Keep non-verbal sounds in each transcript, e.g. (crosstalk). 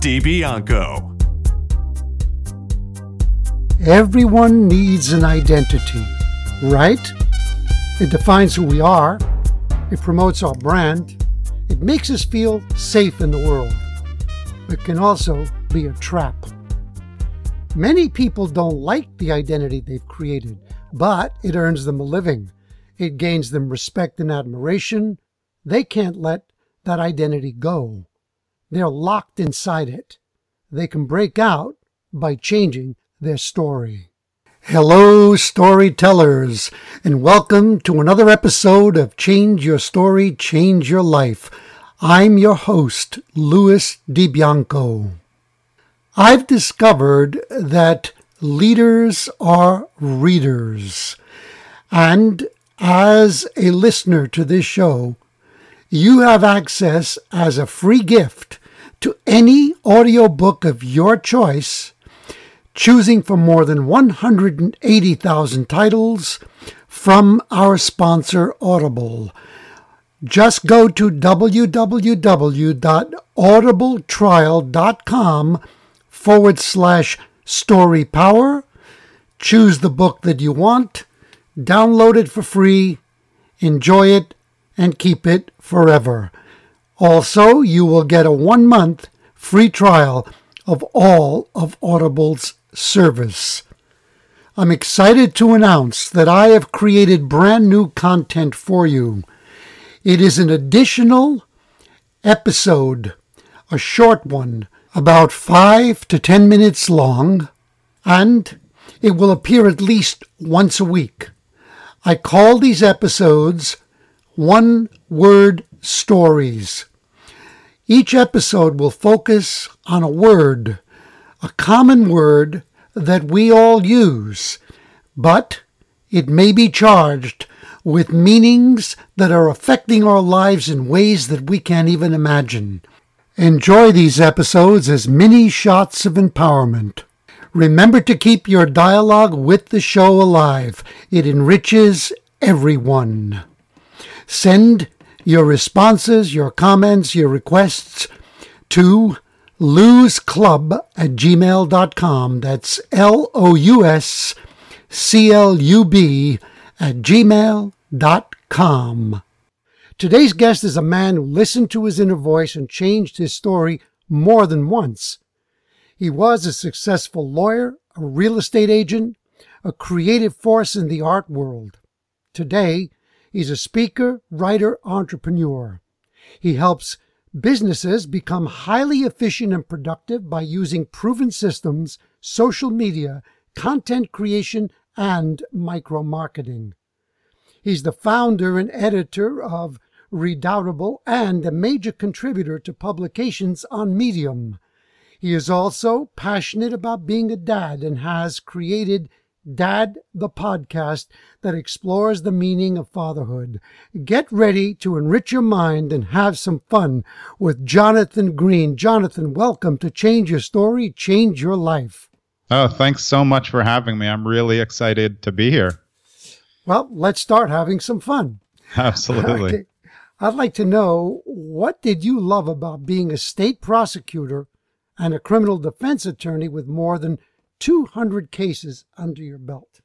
DiBianco. Everyone needs an identity, right? It defines who we are, it promotes our brand, it makes us feel safe in the world. It can also be a trap. Many people don't like the identity they've created, but it earns them a living. It gains them respect and admiration. They can't let that identity go. They're locked inside it. They can break out by changing their story. Hello, storytellers, and welcome to another episode of Change Your Story, Change Your Life. I'm your host, Louis DiBianco. I've discovered that leaders are readers. And as a listener to this show, you have access as a free gift to any audiobook of your choice, choosing from more than 180,000 titles from our sponsor Audible. Just go to www.audibletrial.com forward slash story power, choose the book that you want, download it for free, enjoy it, and keep it forever. Also, you will get a one month free trial of all of Audible's service. I'm excited to announce that I have created brand new content for you. It is an additional episode, a short one, about five to ten minutes long, and it will appear at least once a week. I call these episodes one word stories. Each episode will focus on a word, a common word that we all use, but it may be charged with meanings that are affecting our lives in ways that we can't even imagine. Enjoy these episodes as mini shots of empowerment. Remember to keep your dialogue with the show alive. It enriches everyone. Send your responses, your comments, your requests to lousclub at gmail.com. That's L O U S C L U B at gmail.com. Today's guest is a man who listened to his inner voice and changed his story more than once. He was a successful lawyer, a real estate agent, a creative force in the art world. Today, He's a speaker, writer, entrepreneur. He helps businesses become highly efficient and productive by using proven systems, social media, content creation, and micro marketing. He's the founder and editor of Redoubtable and a major contributor to publications on Medium. He is also passionate about being a dad and has created Dad, the podcast that explores the meaning of fatherhood. Get ready to enrich your mind and have some fun with Jonathan Greene. Jonathan, welcome to Change Your Story, Change Your Life. Oh, thanks so much for having me. I'm really excited to be here. Well, let's start having some fun. Absolutely. Okay. I'd like to know what did you love about being a state prosecutor and a criminal defense attorney with more than 200 cases under your belt.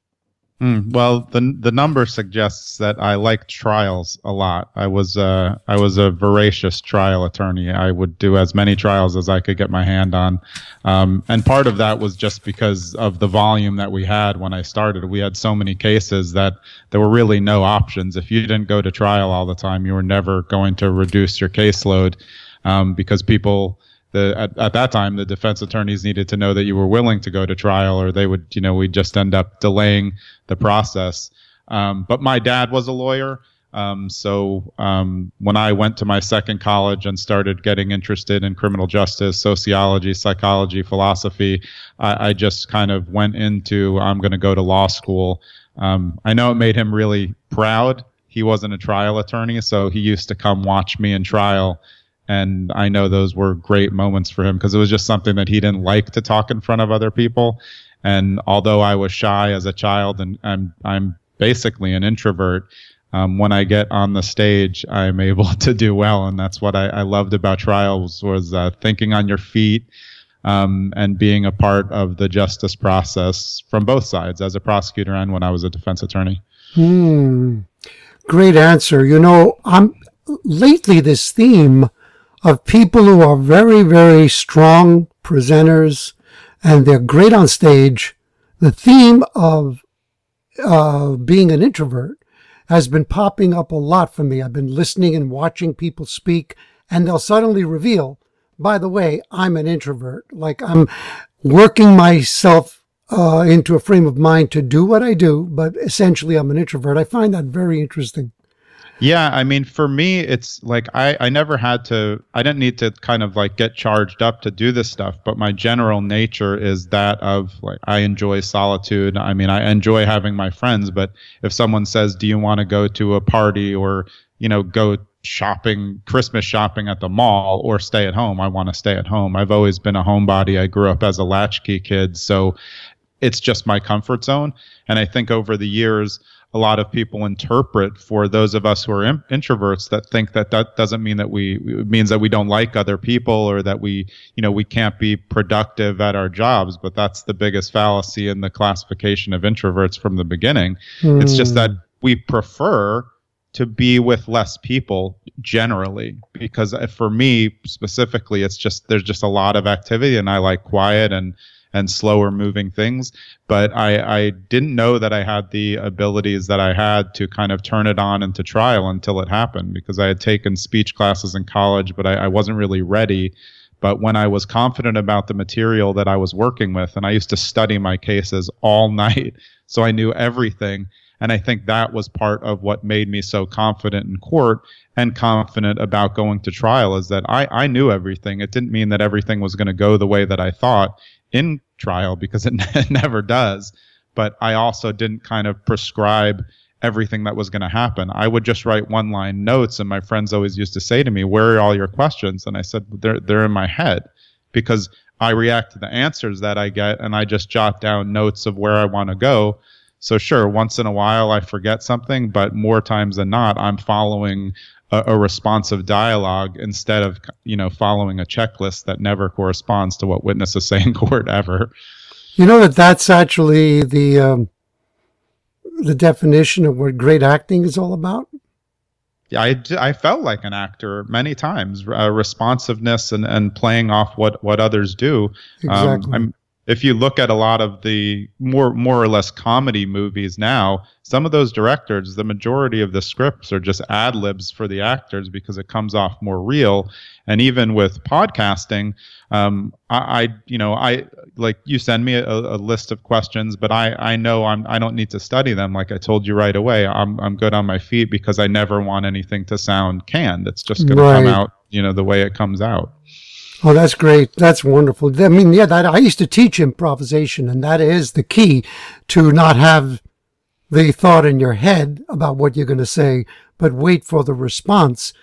Mm, well, the the number suggests that I like trials a lot. I was uh, I was a voracious trial attorney. I would do as many trials as I could get my hand on, um, and part of that was just because of the volume that we had when I started. We had so many cases that there were really no options. If you didn't go to trial all the time, you were never going to reduce your caseload um, because people the at, at that time the defense attorneys needed to know that you were willing to go to trial or they would you know we'd just end up delaying the process um, but my dad was a lawyer Um, so um, when I went to my second college and started getting interested in criminal justice, sociology, psychology, philosophy, I, I just kind of went into I'm going to go to law school. Um, I know it made him really proud. He wasn't a trial attorney, so he used to come watch me in trial. And I know those were great moments for him because it was just something that he didn't like to talk in front of other people. And although I was shy as a child and I'm, I'm basically an introvert, um, when I get on the stage, I'm able (laughs) to do well, and that's what I, I loved about trials was uh, thinking on your feet um, and being a part of the justice process from both sides, as a prosecutor and when I was a defense attorney. Hmm. Great answer. You know, I'm lately this theme of people who are very, very strong presenters and they're great on stage. The theme of uh, being an introvert has been popping up a lot for me. I've been listening and watching people speak, and they'll suddenly reveal, by the way, I'm an introvert. Like I'm working myself uh, into a frame of mind to do what I do, but essentially I'm an introvert. I find that very interesting. Yeah, I mean, for me, it's like I, I never had to, I didn't need to kind of like get charged up to do this stuff, but my general nature is that of like, I enjoy solitude. I mean, I enjoy having my friends, but if someone says, Do you want to go to a party or, you know, go shopping, Christmas shopping at the mall or stay at home, I want to stay at home. I've always been a homebody. I grew up as a latchkey kid. So it's just my comfort zone. And I think over the years, a lot of people interpret for those of us who are in, introverts that think that that doesn't mean that we means that we don't like other people or that we you know we can't be productive at our jobs but that's the biggest fallacy in the classification of introverts from the beginning mm. it's just that we prefer to be with less people generally because for me specifically it's just there's just a lot of activity and I like quiet and and slower moving things. But I, I didn't know that I had the abilities that I had to kind of turn it on into trial until it happened because I had taken speech classes in college, but I, I wasn't really ready. But when I was confident about the material that I was working with, and I used to study my cases all (laughs) night, so I knew everything. And I think that was part of what made me so confident in court and confident about going to trial is that I, I knew everything. It didn't mean that everything was going to go the way that I thought in trial because (laughs) it never does. But I also didn't kind of prescribe everything that was going to happen. I would just write one line notes, and my friends always used to say to me, "Where are all your questions?" And I said, "They're they're in my head," because I react to the answers that I get, and I just jot down notes of where I want to go. So sure, once in a while I forget something, but more times than not, I'm following a, a, responsive dialogue instead of you know following a checklist that never corresponds to what witnesses say in (laughs) court ever. You know that that's actually the um, the definition of what great acting is all about. Yeah, I, I felt like an actor many times, uh, responsiveness and, and playing off what, what others do. Um, exactly. Um, if you look at a lot of the more more or less comedy movies now, some of those directors, the majority of the scripts are just ad libs for the actors because it comes off more real. And even with podcasting, um, I, I, you know I like you send me a, a, list of questions, but I I know I'm I don't need to study them. Like I told you right away, I'm I'm good on my feet because I never want anything to sound canned. It's just going right. to come out you know the way it comes out. Oh, that's great. That's wonderful. I mean, yeah, that I used to teach improvisation and that is the key to not have the thought in your head about what you're going to say, but wait for the response.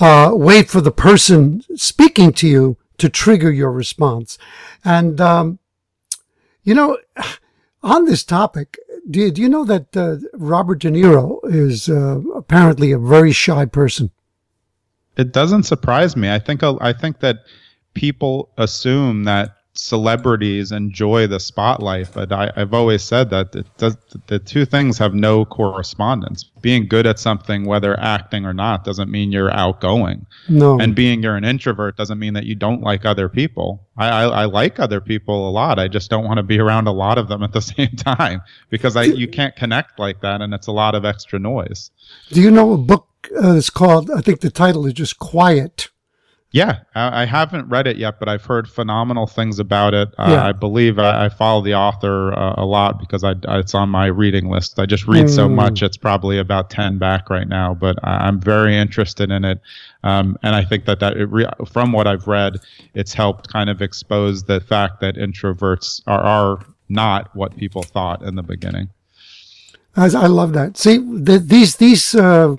Uh, wait for the person speaking to you to trigger your response. And, um, you know, on this topic, do, do you know that uh, Robert De Niro is uh, apparently a very shy person? It doesn't surprise me. I think I think that people assume that celebrities enjoy the spotlight, but I, have always said that does, the two things have no correspondence. Being good at something, whether acting or not, doesn't mean you're outgoing. No. And being you're an introvert doesn't mean that you don't like other people. I, I, I like other people a lot. I just don't want to be around a lot of them at the (laughs) same time because I you can't connect like that, and it's a lot of extra noise. Do you know a book uh, that's called? I think the title is just Quiet Yeah, I, I, haven't read it yet, but I've heard phenomenal things about it. Uh, Yeah. I believe I, I follow the author uh, a lot because I, it's on my reading list. I just read so Mm. much; it's probably about ten back right now. But I, I'm very interested in it, um, and I think that that it re- from what I've read, it's helped kind of expose the fact that introverts are, are not what people thought in the beginning. As I love that. See, the, these these uh,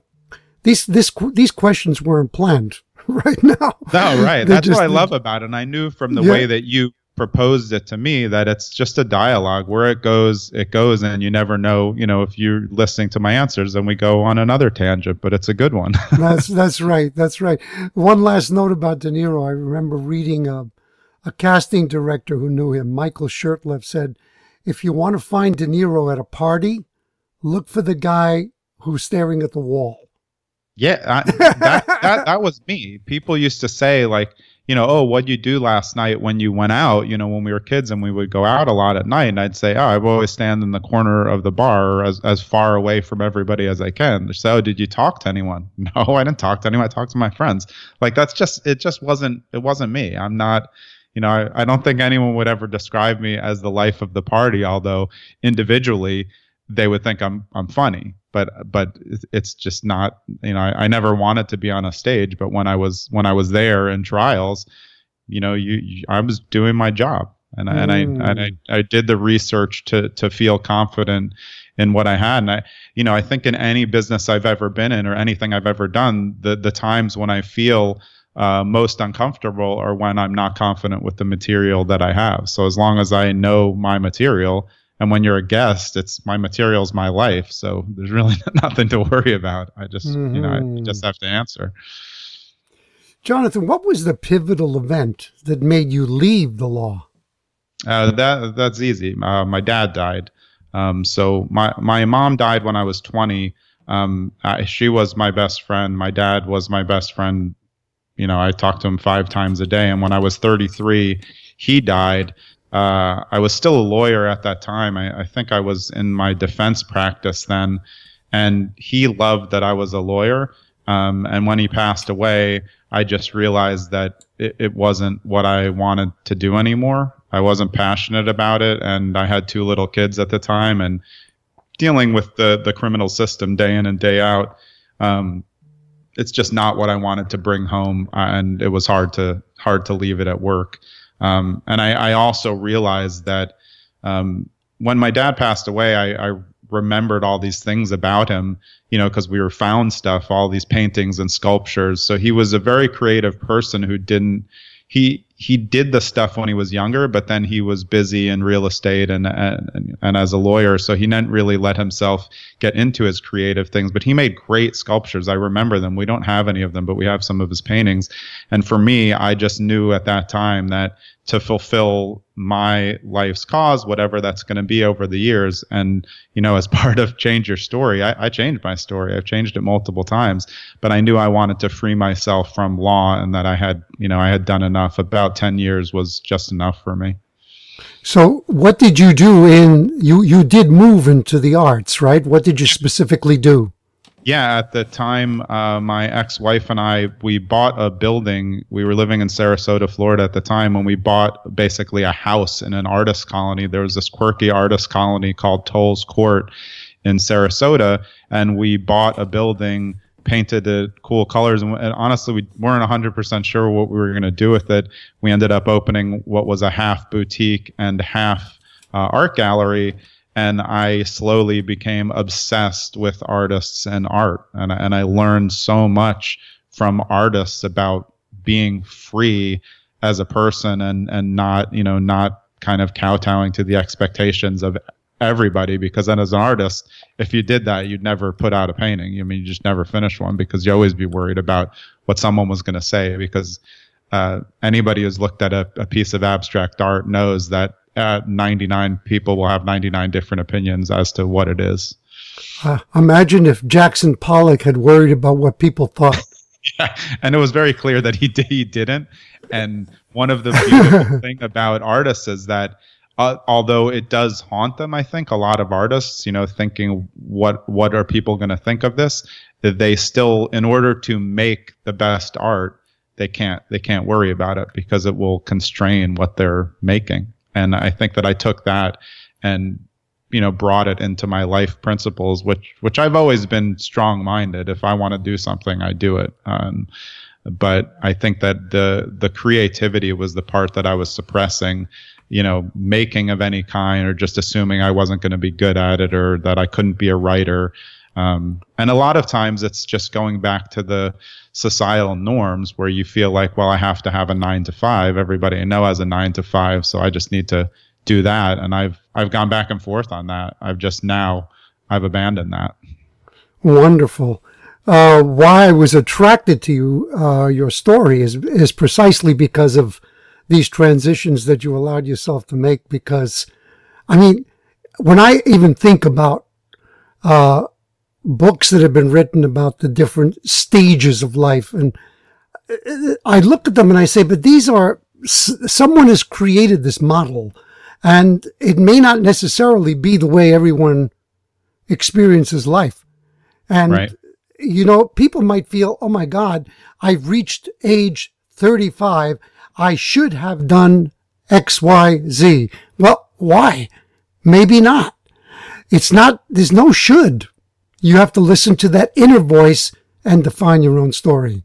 these this these questions weren't planned (laughs) right now. No, right. That's just- what I love about it. And I knew from the Yeah. way that you proposed it to me that it's just a dialogue where it goes, it goes, and you never know, you know, if you're listening to my answers, then we go on another tangent, but it's a good one. (laughs) that's that's right. That's right. One last note about De Niro. I remember reading a, a casting director who knew him, Michael Shirtliff, said, "If you want to find De Niro at a party, look for the guy who's staring at the wall." Yeah, I, that, that, that was me. People used to say, like, you know, oh, what'd you do last night when you went out? You know, when we were kids and we would go out a lot at night, and I'd say, ah, oh, I've always stand in the corner of the bar as, as far away from everybody as I can. So, did you talk to anyone? (laughs) No, I didn't talk to anyone. I talked to my friends. Like that's just, it just wasn't, it wasn't me. I'm not, you know, I, I don't think anyone would ever describe me as the life of the party, although individually they would think I'm, I'm funny. But but it's- just not you know I, I never wanted to be on a stage but when I was when I was there in trials you know you, you I was doing my job. And I, and I and I, I did the research to to feel confident in what I had. And I you know I think in any business I've ever been in or anything I've ever done the the times when I feel uh, most uncomfortable are when I'm not confident with the material that I have. So as long as I know my material and when you're a guest it's my material is my life so there's really (laughs) nothing to worry about I just you know I Mhm. just have to answer Jonathan, what was the pivotal event that made you leave the law? Uh, that that's easy. Uh, my dad died. Um, so my my mom died when I was 20. Um, I, she was my best friend. My dad was my best friend. You know, I talked to him five times a day. And when I was 33, he died. Uh, I was still a lawyer at that time. I, I think I was in my defense practice then, and he loved that I was a lawyer. Um, and when he passed away, I just realized that it, it wasn't what I wanted to do anymore. I wasn't passionate about it, and I had two little kids at the time, and dealing with the the criminal system day in and day out. Um, it's just not what I wanted to bring home, uh, and it was hard to hard to leave it at work. Um, and I, I also realized that um, when my dad passed away, I, I remembered all these things about him, you know, because we were found stuff, all these paintings and sculptures. So he was a very creative person who didn't he he did the stuff when he was younger, but then he was busy in real estate and and, and as a lawyer, so he didn't really let himself get into his creative things. But he made great sculptures. I remember them. We don't have any of them, but we have some of his paintings. And for me, I just knew at that time that to fulfill my life's cause, whatever that's going to be over the years. And, you know, as (laughs) part of Change Your Story, I, I changed my story. I've changed it multiple times, but I knew I wanted to free myself from law and that I had, you know, I had done enough. About 10 years was just enough for me. So, what did you do in you? You did move into the arts, right? What did you specifically do? Yeah, at the time, uh, my ex-wife and I we bought a building. We were living in Sarasota, Florida at the time when we bought basically a house in an artist colony. There was this quirky artist colony called Towles Court in Sarasota, and we bought a building, painted it cool colors, and, and honestly, we weren't 100% sure what we were going to do with it. We ended up opening what was a half boutique and half uh, art gallery and I slowly became obsessed with artists and art, and and I learned so much from artists about being free as a person and and not you know not kind of kowtowing to the expectations of everybody because then as an artist if you did that you'd never put out a painting i mean you just never finish one because you always be worried about what someone was going to say because uh, anybody who's looked at a, a piece of abstract art knows that uh, 99 people will have 99 different opinions as to what it is. Uh, imagine if Jackson Pollock had worried about what people thought. (laughs) yeah, and it was very clear that he did, he didn't. And one of the beautiful (laughs) thing about artists is that uh, although it does haunt them, I think a lot of artists, you know, thinking what what are people going to think of this, that they still, in order to make the best art, they can't they can't worry about it because it will constrain what they're making. And I think that I took that and you know brought it into my life principles, which which I've always been strong minded. If I want to do something, I do it. Um, but I think that the the creativity was the part that I was suppressing you know, making of any kind or just assuming I wasn't going to be good at it or that I couldn't be a writer. Um, and a lot of times it's just going back to the societal norms where you feel like, well, I have to have a nine to five. Everybody I know has a nine to five, so I just need to do that. And I've I've gone back and forth on that. I've just now I've abandoned that. Wonderful. Uh, why I was attracted to you, uh, your story is is precisely because of these transitions that you allowed yourself to make because, I mean, when I even think about uh, books that have been written about the different stages of life, and I look at them and I say, but these are, someone has created this model, and it may not necessarily be the way everyone experiences life. And, right. you know, people might feel, oh my God, I've reached age 35 I should have done X, Y, Z. Well, why? Maybe not. It's not, there's no should. You have to listen to that inner voice and define your own story.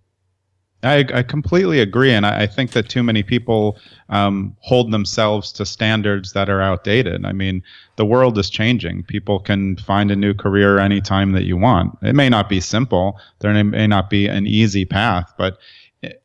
I, I completely agree, and I, I, think that too many people um, hold themselves to standards that are outdated. I mean, the world is changing. People can find a new career anytime that you want. It may not be simple. There may not be an easy path, but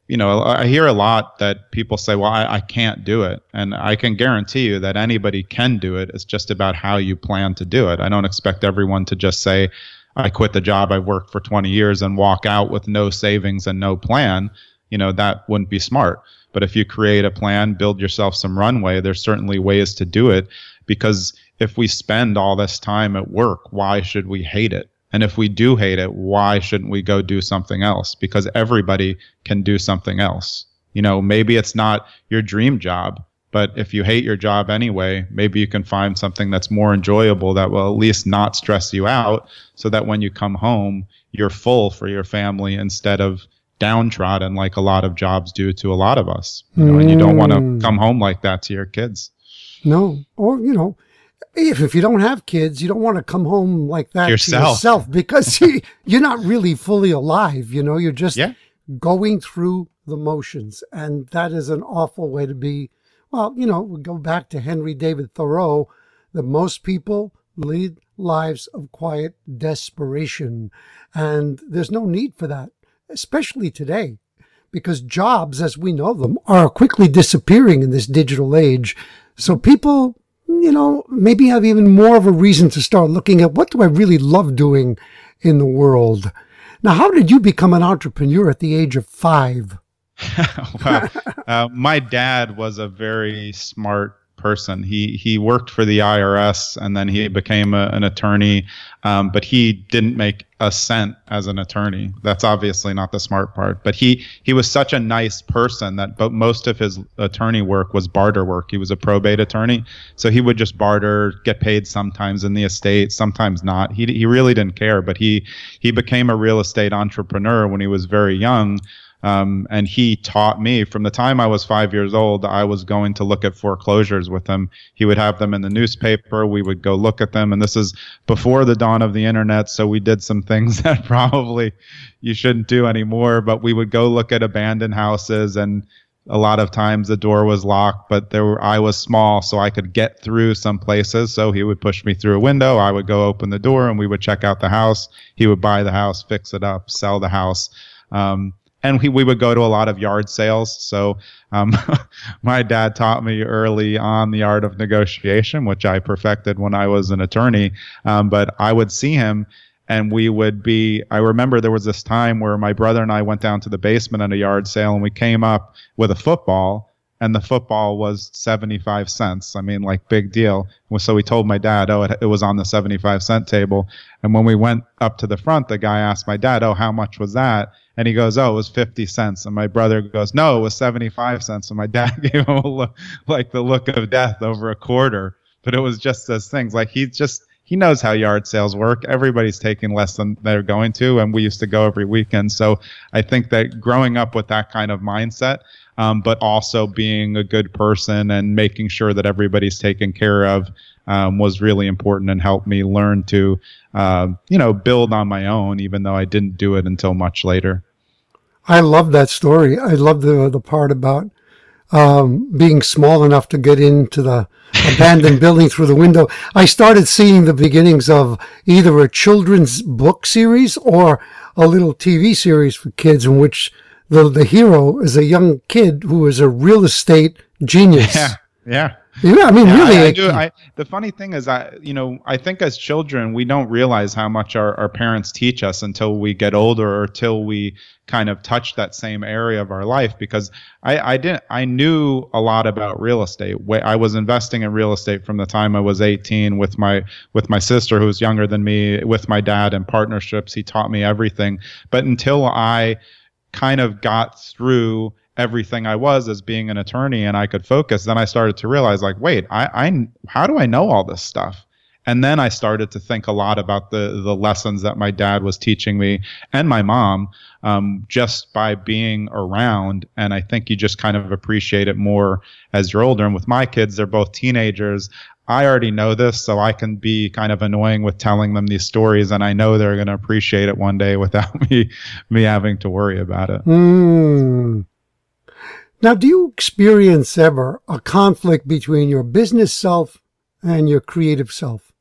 you know, I hear a lot that people say, well, I, I, can't do it. And I can guarantee you that anybody can do it. It's just about how you plan to do it. I don't expect everyone to just say, I quit the job I've worked for 20 years and walk out with no savings and no plan. You know, that wouldn't be smart. But if you create a plan, build yourself some runway, there's certainly ways to do it because if we spend all this time at work, why should we hate it? And if we do hate it, why shouldn't we go do something else? Because everybody can do something else. You know, maybe it's not your dream job, but if you hate your job anyway, maybe you can find something that's more enjoyable that will at least not stress you out so that when you come home, you're full for your family instead of downtrodden like a lot of jobs do to a lot of us. You know, mm. and you don't want to mm. come home like that to your kids. No. Or, you know, if, if you don't have kids, you don't want to come home like that yourself, yourself because (laughs) you, you're not really fully alive. You know, you're just yeah. going through the motions. And that is an awful way to be. Well, you know, we go back to Henry David Thoreau that most people lead lives of quiet desperation. And there's no need for that, especially today, because jobs as we know them are quickly disappearing in this digital age. So people you know, maybe have even more of a reason to start looking at what do I really love doing in the world. Now, how did you become an entrepreneur at the age of five? (laughs) well, uh, my dad was a very smart person. He he worked for the IRS and then he became a, an attorney, um, but he didn't make a cent as an attorney. That's obviously not the smart part. But he he was such a nice person that but most of his attorney work was barter work. He was a probate attorney, so he would just barter, get paid sometimes in the estate, sometimes not. He he really didn't care. But he he became a real estate entrepreneur when he was very young. Um, and he taught me from the time I was five years old, I was going to look at foreclosures with him. He would have them in the newspaper. We would go look at them. And this is before the dawn of the internet. So we did some (laughs) things that probably you shouldn't do anymore. But we would go look at abandoned houses and a lot of times the door was locked, but there were, I was small, so I could get through some places. So he would push me through a window. I would go open the door, and we would check out the house. He would buy the house, fix it up, sell the house. Um, and we, we would go to a lot of yard sales. So um, (laughs) my dad taught me early on the art of negotiation, which I perfected when I was an attorney. Um, but I would see him and we would be i remember there was this time where my brother and i went down to the basement at a yard sale and we came up with a football and the football was 75 cents i mean like big deal so we told my dad oh it, it was on the 75 cent table and when we went up to the front the guy asked my dad oh how much was that and he goes, "Oh, it was fifty cents." And my brother goes, "No, it was seventy-five cents." And my dad (laughs) gave him a look, like the look of death over a quarter. But it was just those things. Like he just he knows how yard sales work. Everybody's taking less than they're going to, and we used to go every weekend. So I think that growing up with that kind of mindset, um, but also being a good person and making sure that everybody's taken care of um, was really important and helped me learn to, uh, you know, build on my own, even though I didn't do it until much later. I love that story. I love the the part about um, being small enough to get into the (laughs) abandoned building through the window. I started seeing the beginnings of either a children's book series or a little TV series for kids in which the the hero is a young kid who is a real estate genius. Yeah, yeah. Yeah, I mean, Yeah, really. I, I do. I, the funny thing is, I you know, I think as children we don't realize how much our, our parents teach us until we get older or till we kind of touch that same area of our life. Because I, I didn't, I knew a lot about real estate. I was investing in real estate from the time I was 18 with my with my sister who was younger than me, with my dad in partnerships. He taught me everything. But until I kind of got through everything I was as being an attorney and I could focus, then I started to realize like, wait, I, I how do I know all this stuff? And then I started to think a lot about the the lessons that my dad was teaching me and my mom um, just by being around. And I think you just kind of appreciate it more as you're older. And with my kids, they're both teenagers. I already know this, so I can be kind of annoying with telling them these stories, and I know they're going to appreciate it one day without (laughs) me me having to worry about it. Hmm. Now, do you experience ever a conflict between your business self and your creative self?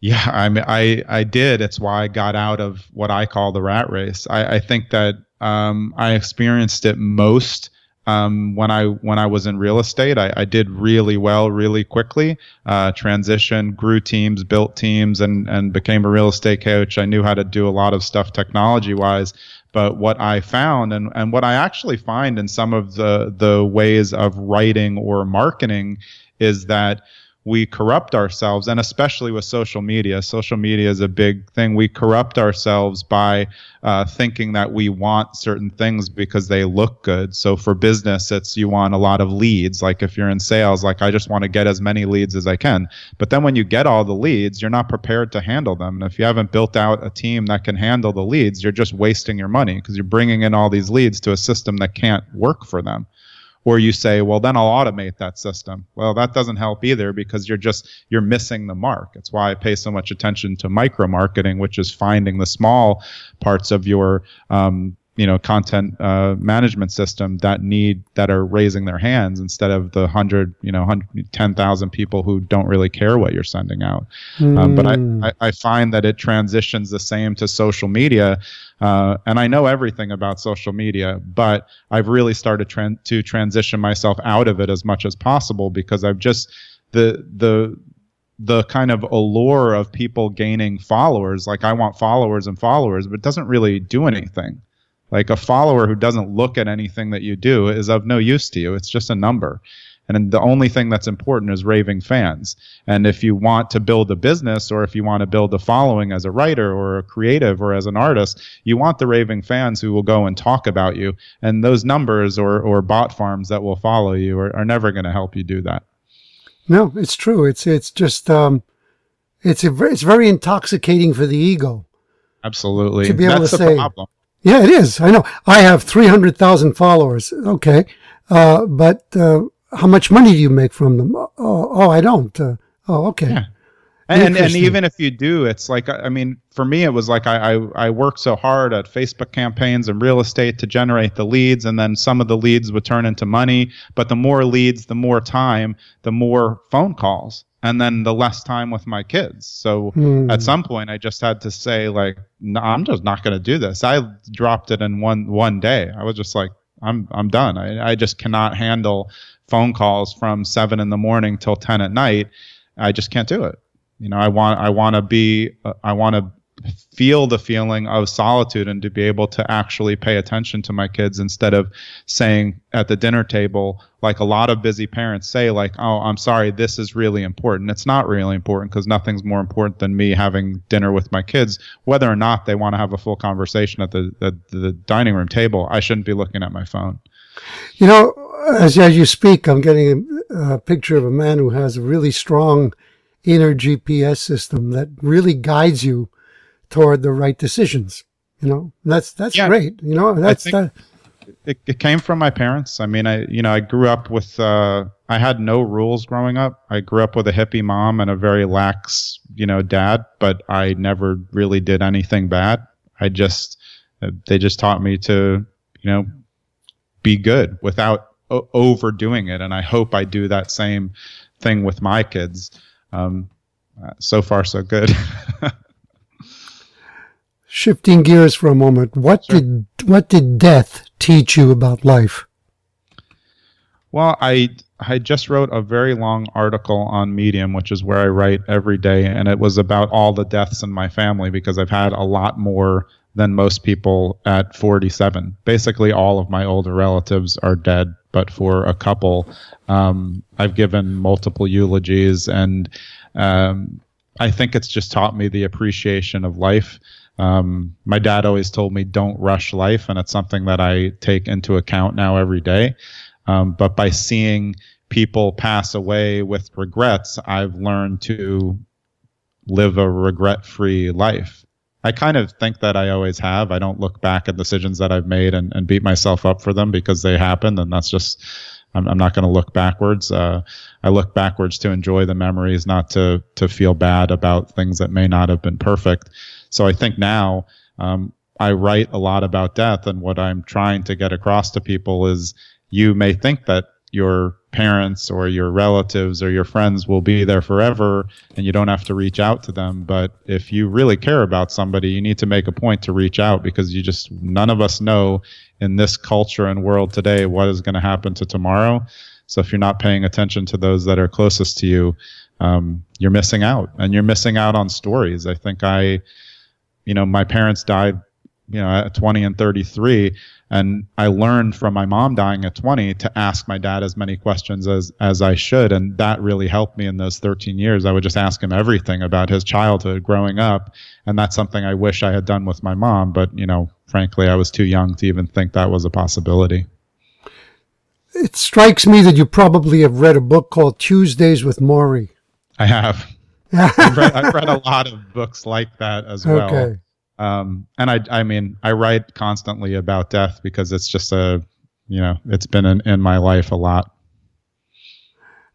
Yeah, I mean, I I did. It's why I got out of what I call the rat race. I, I think that um, I experienced it most um, when I when I was in real estate. I, I did really well, really quickly. Uh, transitioned, grew teams, built teams, and and became a real estate coach. I knew how to do a lot of stuff technology wise. But what I found, and, and what I actually find in some of the the ways of writing or marketing, is that we corrupt ourselves and especially with social media. Social media is a big thing. We corrupt ourselves by uh, thinking that we want certain things because they look good. So for business it's you want a lot of leads. Like if you're in sales like i just want to get as many leads as i can. But then when you get all the leads you're not prepared to handle them. And if you haven't built out a team that can handle the leads you're just wasting your money because you're bringing in all these leads to a system that can't work for them or you say well then i'll automate that system. Well that doesn't help either because you're just you're missing the mark. It's why i pay so much attention to micro marketing which is finding the small parts of your um, you know content uh, management system that need that are raising their hands instead of the hundred you know 10,000 people who don't really care what you're sending out um, but I, I i find that it transitions the same to social media uh, and I know everything about social media, but I've really started tran- to transition myself out of it as much as possible because I've just the the the kind of allure of people gaining followers. Like I want followers and followers, but it doesn't really do anything. Like a follower who doesn't look at anything that you do is of no use to you. It's just a number. And the only thing that's important is raving fans. And if you want to build a business or if you want to build a following as a writer or a creative or as an artist, you want the raving fans who will go and talk about you. And those numbers or, or bot farms that will follow you are, are never going to help you do that. No, it's true. It's it's just um, it's a, it's very intoxicating for the ego. Absolutely. To be able that's to say- problem. Yeah, it is. I know. I have three hundred thousand followers. Okay, uh, but uh, how much money do you make from them? Oh, oh, I don't. Uh, oh, okay. Yeah. And, and even if you do, it's like I mean, for me, it was like I, I I worked so hard at Facebook campaigns and real estate to generate the leads, and then some of the leads would turn into money. But the more leads, the more time, the more phone calls, and then the less time with my kids. So Hmm. at some point, I just had to say like, no, I'm just not going to do this. I dropped it in one one day. I was just like, I'm I'm done. I I just cannot handle phone calls from seven in the morning till ten at night. I just can't do it you know i want i want to be uh, i want to feel the feeling of solitude and to be able to actually pay attention to my kids instead of saying at the dinner table like a lot of busy parents say like oh i'm sorry this is really important. It's not really important because nothing's more important than me having dinner with my kids. Whether or not they want to have a full conversation at the, the dining room table i shouldn't be looking at my phone. You know, as as you speak, I'm getting a, a picture of a man who has a really strong inner GPS system that really guides you toward the right decisions. You know, that's that's Yeah. great. You know, that's that. it, it came from my parents. I mean, I you know I grew up with uh, I had no rules growing up. I grew up with a hippie mom and a very lax you know dad, but I never really did anything bad. I just uh, they just taught me to you know be good without o- overdoing it, and I hope I do that same thing with my kids. Um, uh, so far, so good. (laughs) Shifting gears for a moment, what did what did death teach you about life? Well, I I just wrote a very long article on Medium, which is where I write every day, and it was about all the deaths in my family because I've had a lot more than most people at 47. Basically, all of my older relatives are dead, but for a couple, um, I've given multiple eulogies, and um, I think it's just taught me the appreciation of life. Um, my dad always told me, "Don't rush life," and it's something that I take into account now every day. Um, but by seeing people pass away with regrets, I've learned to live a regret free life. I kind of think that I always have. I don't look back at decisions that I've made and, and beat myself up for them because they happened. And that's just, I'm, I'm not going to look backwards. Uh, I look backwards to enjoy the memories, not to, to feel bad about things that may not have been perfect. So I think now, um, I write a lot about death. And what I'm trying to get across to people is you may think that your parents or your relatives or your friends will be there forever and you don't have to reach out to them. But if you really care about somebody, you need to make a point to reach out because you just, none of us know in this culture and world today what is going to happen to tomorrow. So if you're not paying attention to those that are closest to you, um, you're missing out and you're missing out on stories. I think I, you know, my parents died, you know, at 20 and 33 and I learned from my mom dying at 20 to ask my dad as many questions as as I should and that really helped me in those 13 years. I would just ask him everything about his childhood growing up and that's something I wish I had done with my mom, but you know, frankly, I was too young to even think that was a possibility. It strikes me that you probably have read a book called Tuesdays with Morrie. I have I've read, I've read a (laughs) lot of books like that as well. Okay. Um, and I, I mean, I write constantly about death because it's just a, you know, it's been in, in my life a lot.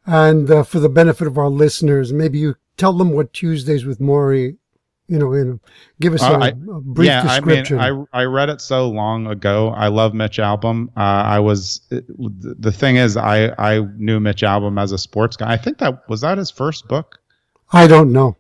And uh, for the benefit of our listeners, maybe you tell them what Tuesdays with Morrie, you know, in, give us Uh, a I- a brief yeah, description. I mean, I I read it so long ago. I love Mitch Albom. Uh, I was it- the thing is, I I knew Mitch Albom as a sports guy. I think that was that his first book. I don't know.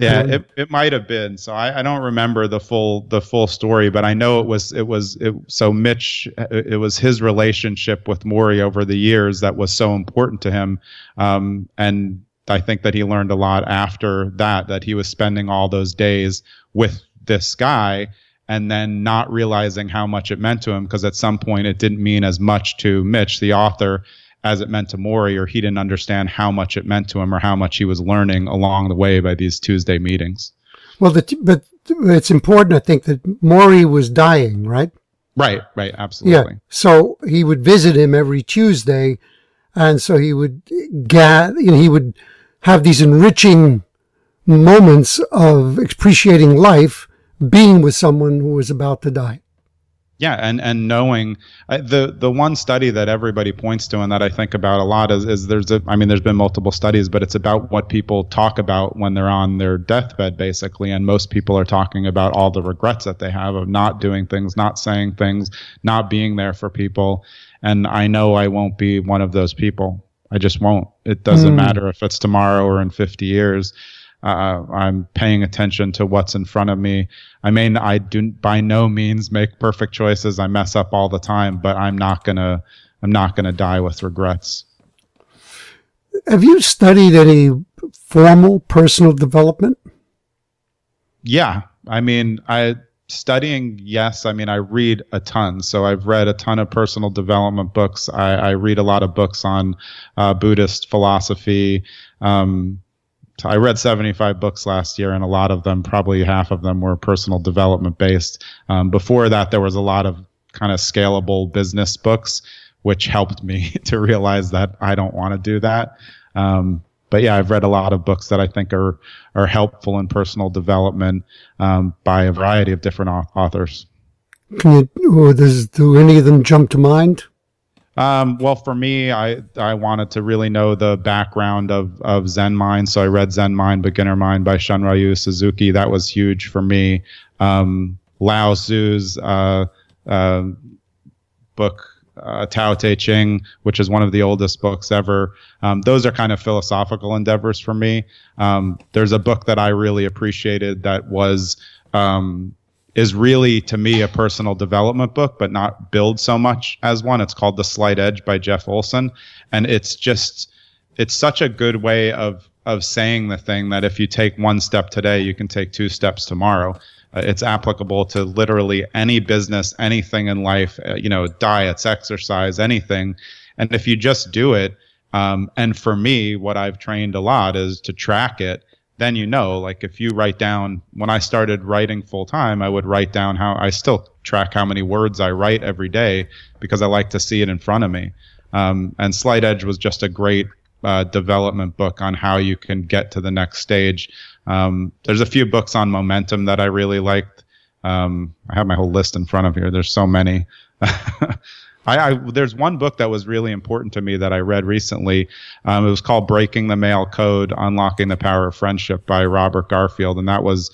Yeah, Um, it, it might have been. So I, I don't remember the full the full story, but I know it was it was it, so Mitch. It, it was his relationship with Morrie over the years that was so important to him, um, and I think that he learned a lot after that. That he was spending all those days with this guy, and then not realizing how much it meant to him because at some point it didn't mean as much to Mitch, the author, as it meant to Morrie, or he didn't understand how much it meant to him or how much he was learning along the way by these Tuesday meetings. Well, the, but it's important, I think, that Morrie was dying, right? Right, right, absolutely. Yeah. So he would visit him every Tuesday, and so he would get, you know, he would have these enriching moments of appreciating life, being with someone who was about to die. Yeah, and and knowing uh, the the one study that everybody points to and that I think about a lot is is there's a I mean there's been multiple studies, but it's about what people talk about when they're on their deathbed basically, and most people are talking about all the regrets that they have of not doing things, not saying things, not being there for people, and I know I won't be one of those people. I just won't. It doesn't Hmm. matter if it's tomorrow or in 50 years. Uh, I'm paying attention to what's in front of me. I mean, I do by no means make perfect choices. I mess up all the time, but I'm not gonna, I'm not gonna die with regrets. Have you studied any formal personal development? Yeah, I mean, I studying. Yes, I mean, I read a ton. So I've read a ton of personal development books. I, I read a lot of books on uh, Buddhist philosophy. Um, I read 75 books last year, and a lot of them, probably half of them, were personal development based. Um, before that, there was a lot of kind of scalable business books, which helped me (laughs) to realize that I don't want to do that. Um, but yeah, I've read a lot of books that I think are are helpful in personal development um, by a variety of different authors. Can you, does, do any of them jump to mind? Um, well, for me, I I wanted to really know the background of of Zen Mind, so I read Zen Mind, Beginner Mind by Shunryu Suzuki. That was huge for me. Um, Lao Tzu's uh, uh, book uh, Tao Te Ching, which is one of the oldest books ever. Um, those are kind of philosophical endeavors for me. Um, there's a book that I really appreciated that was um, is really to me a personal development book, but not build so much as one. It's called The Slight Edge by Jeff Olson, and it's just it's such a good way of of saying the thing that if you take one step today, you can take two steps tomorrow. Uh, it's applicable to literally any business, anything in life, uh, you know, diets, exercise, anything. And if you just do it, um, and for me, what I've trained a lot is to track it. Then you know, like if you write down, when I started writing full time, I would write down how I still track how many words I write every day because I like to see it in front of me. Um, and Slight Edge was just a great uh, development book on how you can get to the next stage. Um, there's a few books on momentum that I really liked. Um, I have my whole list in front of here. There's so many. (laughs) I, I, there's one book that was really important to me that I read recently. Um, it was called Breaking the Male Code: Unlocking the Power of Friendship by Robert Garfield, and that was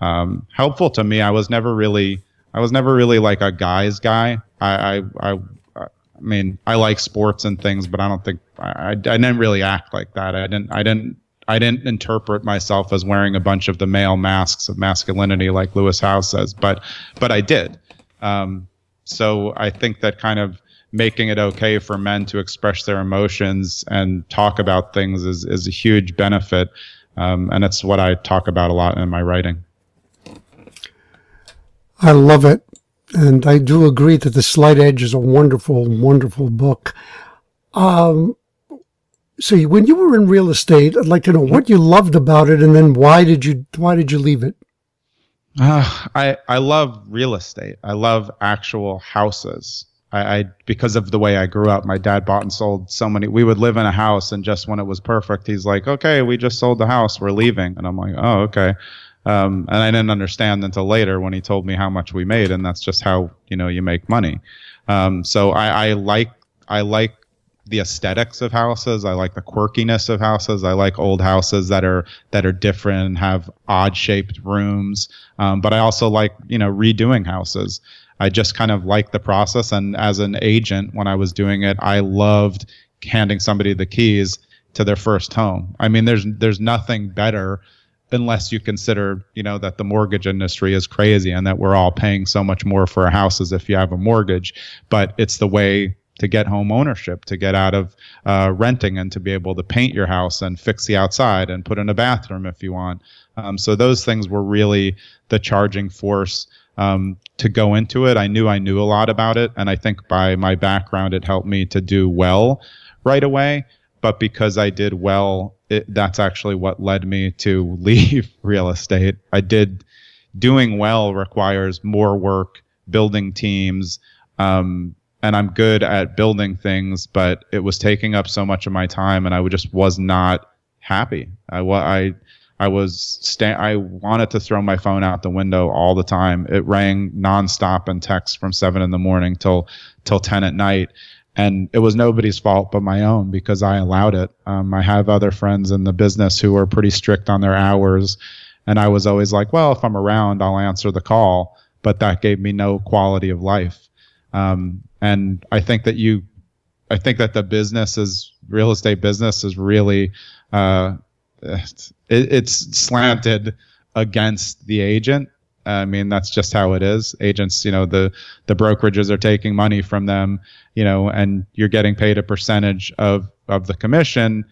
um, helpful to me. I was never really, I was never really like a guy's guy. I, I, I, I mean, I like sports and things, but I don't think I, I didn't really act like that. I didn't, I didn't I didn't interpret myself as wearing a bunch of the male masks of masculinity like Lewis Howes says, but but I did. Um, so I think that kind of making it okay for men to express their emotions and talk about things is is a huge benefit, um, and it's what I talk about a lot in my writing. I love it, and I do agree that the Slight Edge is a wonderful, wonderful book. Um, so when you were in real estate, I'd like to know what you loved about it, and then why did you why did you leave it? Uh, I I love real estate. I love actual houses. I, I, because of the way I grew up, my dad bought and sold so many. We would live in a house, and just when it was perfect, he's like, "Okay, we just sold the house. We're leaving." And I'm like, "Oh, okay." Um, and I didn't understand until later when he told me how much we made, and that's just how you know you make money. Um, so I, I like I like the aesthetics of houses. I like the quirkiness of houses. I like old houses that are that are different and have odd shaped rooms. Um, but I also like you know redoing houses. I just kind of like the process. And as an agent, when I was doing it, I loved handing somebody the keys to their first home. I mean, there's there's nothing better unless you consider, you know, that the mortgage industry is crazy and that we're all paying so much more for our houses if you have a mortgage. But it's the way to get home ownership, to get out of uh, renting, and to be able to paint your house and fix the outside and put in a bathroom if you want. Um, so those things were really the charging force um, to go into it. I knew I knew a lot about it, and I think by my background, it helped me to do well right away. But because I did well, it, that's actually what led me to (laughs) leave real estate. I did doing well requires more work, building teams, um, and I'm good at building things, but it was taking up so much of my time, and I just was not happy. I I I was sta- I wanted to throw my phone out the window all the time. It rang nonstop and text from seven in the morning till till ten at night, and it was nobody's fault but my own because I allowed it. Um, I have other friends in the business who are pretty strict on their hours, and I was always like, well, if I'm around, I'll answer the call, but that gave me no quality of life. Um, and I think that you, I think that the business is real estate business is really, uh, it, it's slanted against the agent. I mean, that's just how it is. Agents, you know, the the brokerages are taking money from them, you know, and you're getting paid a percentage of of the commission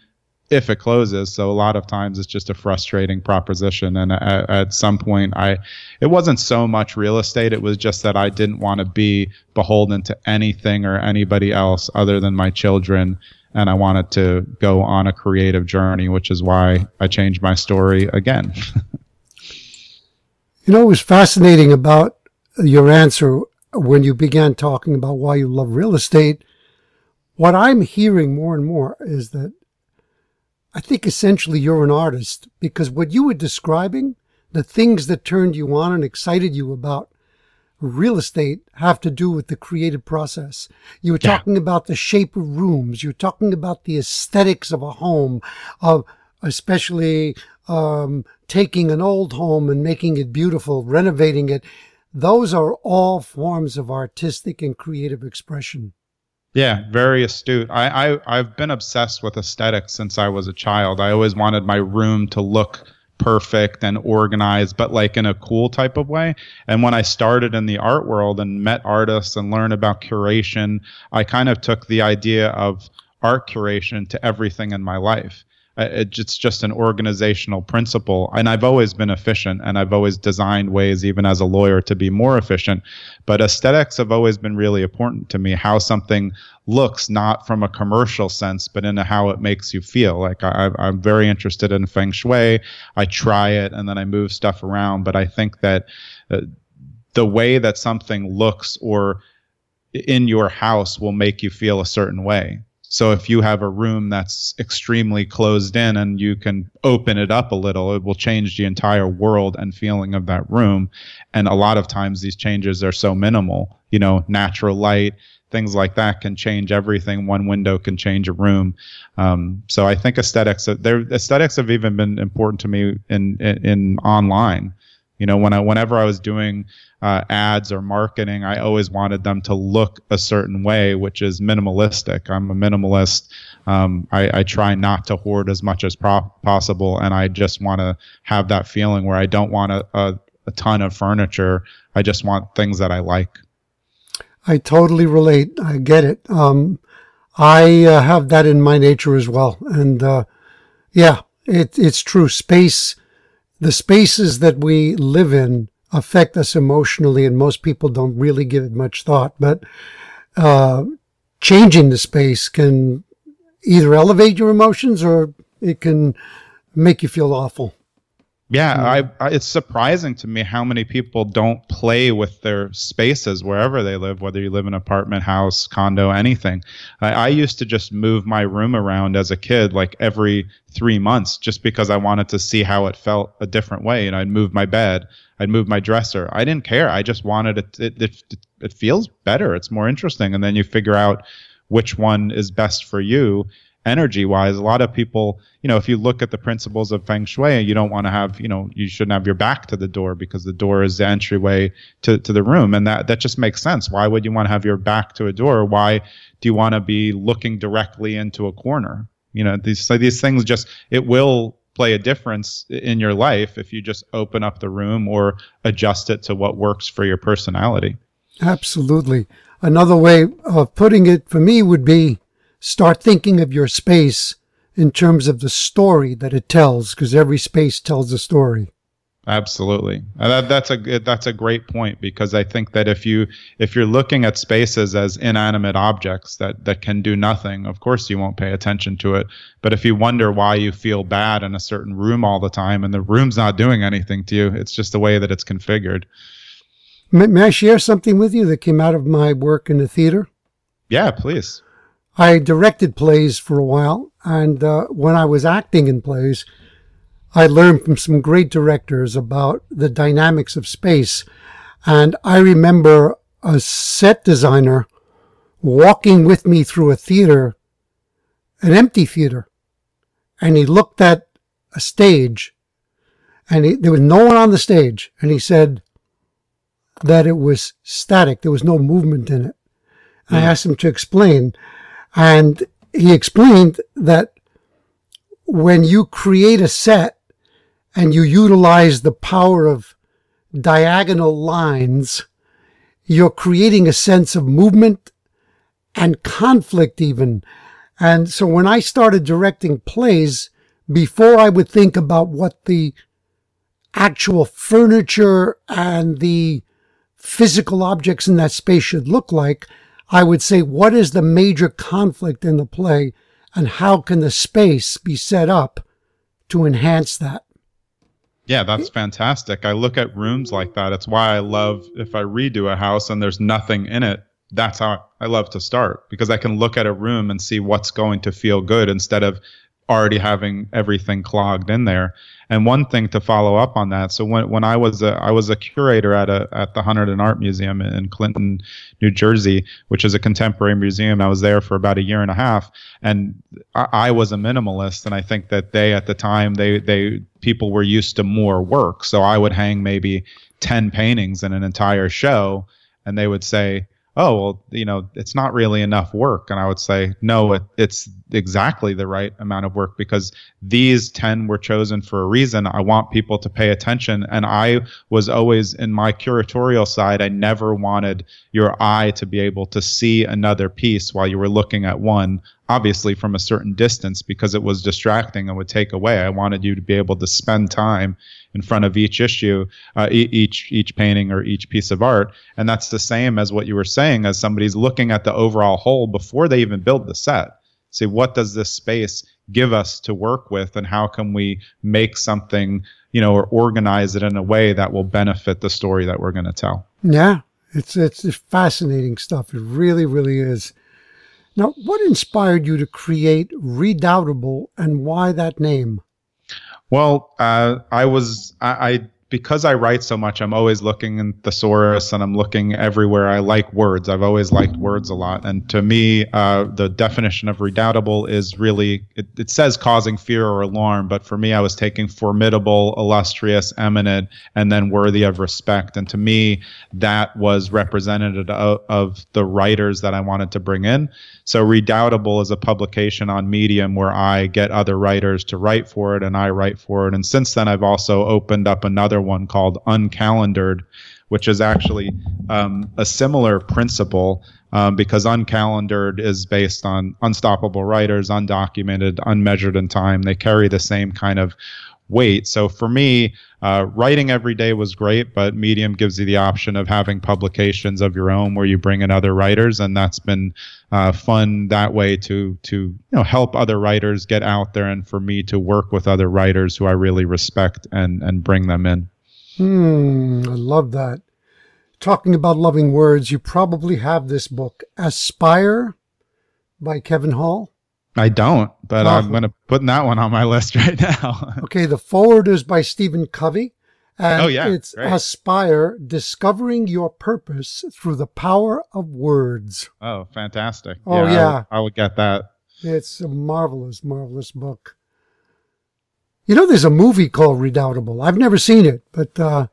if it closes. So a lot of times it's just a frustrating proposition. And at, some point, I it wasn't so much real estate. It was just that I didn't want to be beholden to anything or anybody else other than my children. And I wanted to go on a creative journey, which is why I changed my story again. (laughs) you know, it was fascinating about your answer when you began talking about why you love real estate. What I'm hearing more and more is that I think essentially you're an artist because what you were describing, the things that turned you on and excited you about real estate have to do with the creative process. You were yeah. talking about the shape of rooms. You're talking about the aesthetics of a home, of especially um, taking an old home and making it beautiful, renovating it. Those are all forms of artistic and creative expression. Yeah, very astute. I, I I've been obsessed with aesthetics since I was a child. I always wanted my room to look perfect and organized, but like in a cool type of way. And when I started in the art world and met artists and learned about curation, I kind of took the idea of art curation to everything in my life. It's just an organizational principle. And I've always been efficient and I've always designed ways, even as a lawyer, to be more efficient. But aesthetics have always been really important to me, how something looks, not from a commercial sense, but in how it makes you feel. Like I, I'm very interested in feng shui. I try it and then I move stuff around. But I think that uh, the way that something looks or in your house will make you feel a certain way. So if you have a room that's extremely closed in and you can open it up a little, it will change the entire world and feeling of that room. And a lot of times these changes are so minimal, you know, natural light, things like that can change everything. One window can change a room. Um, so I think aesthetics, their aesthetics have even been important to me in, in, in online. You know, when I, whenever I was doing uh, ads or marketing, I always wanted them to look a certain way, which is minimalistic. I'm a minimalist. Um, I, I, try not to hoard as much as pro- possible, and I just want to have that feeling where I don't want a, a, a ton of furniture. I just want things that I like. I totally relate. I get it. Um, I uh, have that in my nature as well, and uh, yeah, it, it's true. Space, the spaces that we live in affect us emotionally, and most people don't really give it much thought. But uh, changing the space can either elevate your emotions or it can make you feel awful. Yeah, mm-hmm. I, I, it's surprising to me how many people don't play with their spaces wherever they live, whether you live in an apartment, house, condo, anything. I, I used to just move my room around as a kid, like every three months, just because I wanted to see how it felt a different way. And I'd move my bed, I'd move my dresser. I didn't care. I just wanted it. It, it, it feels better. It's more interesting. And then you figure out which one is best for you energy wise a lot of people you know if you look at the principles of feng shui you don't want to have you know you shouldn't have your back to the door because the door is the entryway to, to the room and that that just makes sense. Why would you want to have your back to a door? Why do you want to be looking directly into a corner? You know these so these things just it will play a difference in your life if you just open up the room or adjust it to what works for your personality. Absolutely. Another way of putting it for me would be start thinking of your space in terms of the story that it tells, because every space tells a story. Absolutely, uh, that, that's a that's a great point because I think that if you if you're looking at spaces as inanimate objects that that can do nothing, of course you won't pay attention to it. But if you wonder why you feel bad in a certain room all the time and the room's not doing anything to you, it's just the way that it's configured. May, may I share something with you that came out of my work in the theater? Yeah, please. I directed plays for a while, and uh, when I was acting in plays, I learned from some great directors about the dynamics of space. And I remember a set designer walking with me through a theater, an empty theater, and he looked at a stage, and he, there was no one on the stage, and he said that it was static. There was no movement in it. I asked him to explain, and he explained that when you create a set and you utilize the power of diagonal lines, you're creating a sense of movement and conflict even. And so when I started directing plays, before I would think about what the actual furniture and the physical objects in that space should look like, I would say, what is the major conflict in the play and how can the space be set up to enhance that? Yeah, that's fantastic. I look at rooms like that. It's why I love if I redo a house and there's nothing in it. That's how I love to start because I can look at a room and see what's going to feel good instead of already having everything clogged in there. And one thing to follow up on that. So when when I was a I was a curator at a at the Hunterdon Art Museum in Clinton, New Jersey, which is a contemporary museum. I was there for about a year and a half, and I, I was a minimalist. And I think that they at the time they they people were used to more work. So I would hang maybe ten paintings in an entire show, and they would say, oh well you know it's not really enough work. And i would say no it, it's exactly the right amount of work because these 10 were chosen for a reason. I want people to pay attention. And i was always in my curatorial side i never wanted your eye to be able to see another piece while you were looking at one obviously from a certain distance because it was distracting and would take away i wanted you to be able to spend time in front of each issue, uh, each each painting or each piece of art, and that's the same as what you were saying. As somebody's looking at the overall whole before they even build the set, say what does this space give us to work with, and how can we make something, you know, or organize it in a way that will benefit the story that we're going to tell. Yeah, it's it's fascinating stuff. It really, really is. Now, what inspired you to create Redoubtable and why that name? Well, uh, I was I, I because I write so much, I'm always looking in thesaurus and I'm looking everywhere. I like words. I've always liked words a lot. And to me, uh, the definition of redoubtable is really, it, it, says causing fear or alarm, but for me, I was taking formidable, illustrious, eminent, and then worthy of respect. And to me, that was representative of, of the writers that I wanted to bring in. So Redoubtable is a publication on Medium where I get other writers to write for it and I write for it. And since then, I've also opened up another one called Uncalendared, which is actually um, a similar principle um, because Uncalendared is based on unstoppable writers, undocumented, unmeasured in time. They carry the same kind of weight. So for me, uh, writing every day was great, but Medium gives you the option of having publications of your own where you bring in other writers, and that's been uh, fun that way to to you know help other writers get out there, and for me to work with other writers who I really respect and and bring them in. Hmm, I love that. Talking about loving words, you probably have this book, Aspire, by Kevin Hall. I don't, but oh. I'm going to put that one on my list (laughs) right now. okay, the forward is by Stephen Covey. And oh, yeah. It's Great. Aspire, Discovering Your Purpose Through the Power of Words. Oh, fantastic. Oh, yeah. yeah. I, would get that. It's a marvelous, marvelous book. You know, there's a movie called Redoubtable. I've never seen it, but uh,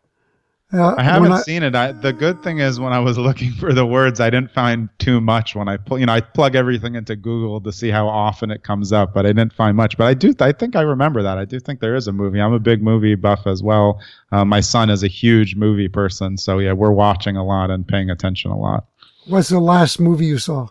uh, I haven't I, seen it. I, the good thing is when I was (laughs) looking for the words, I didn't find too much. When I pull, you know, I plug everything into Google to see how often it comes up, but I didn't find much. But I do, I think I remember that. I do think there is a movie. I'm a big movie buff as well. Uh, my son is a huge movie person, so yeah, we're watching a lot and paying attention a lot. What's the last movie you saw?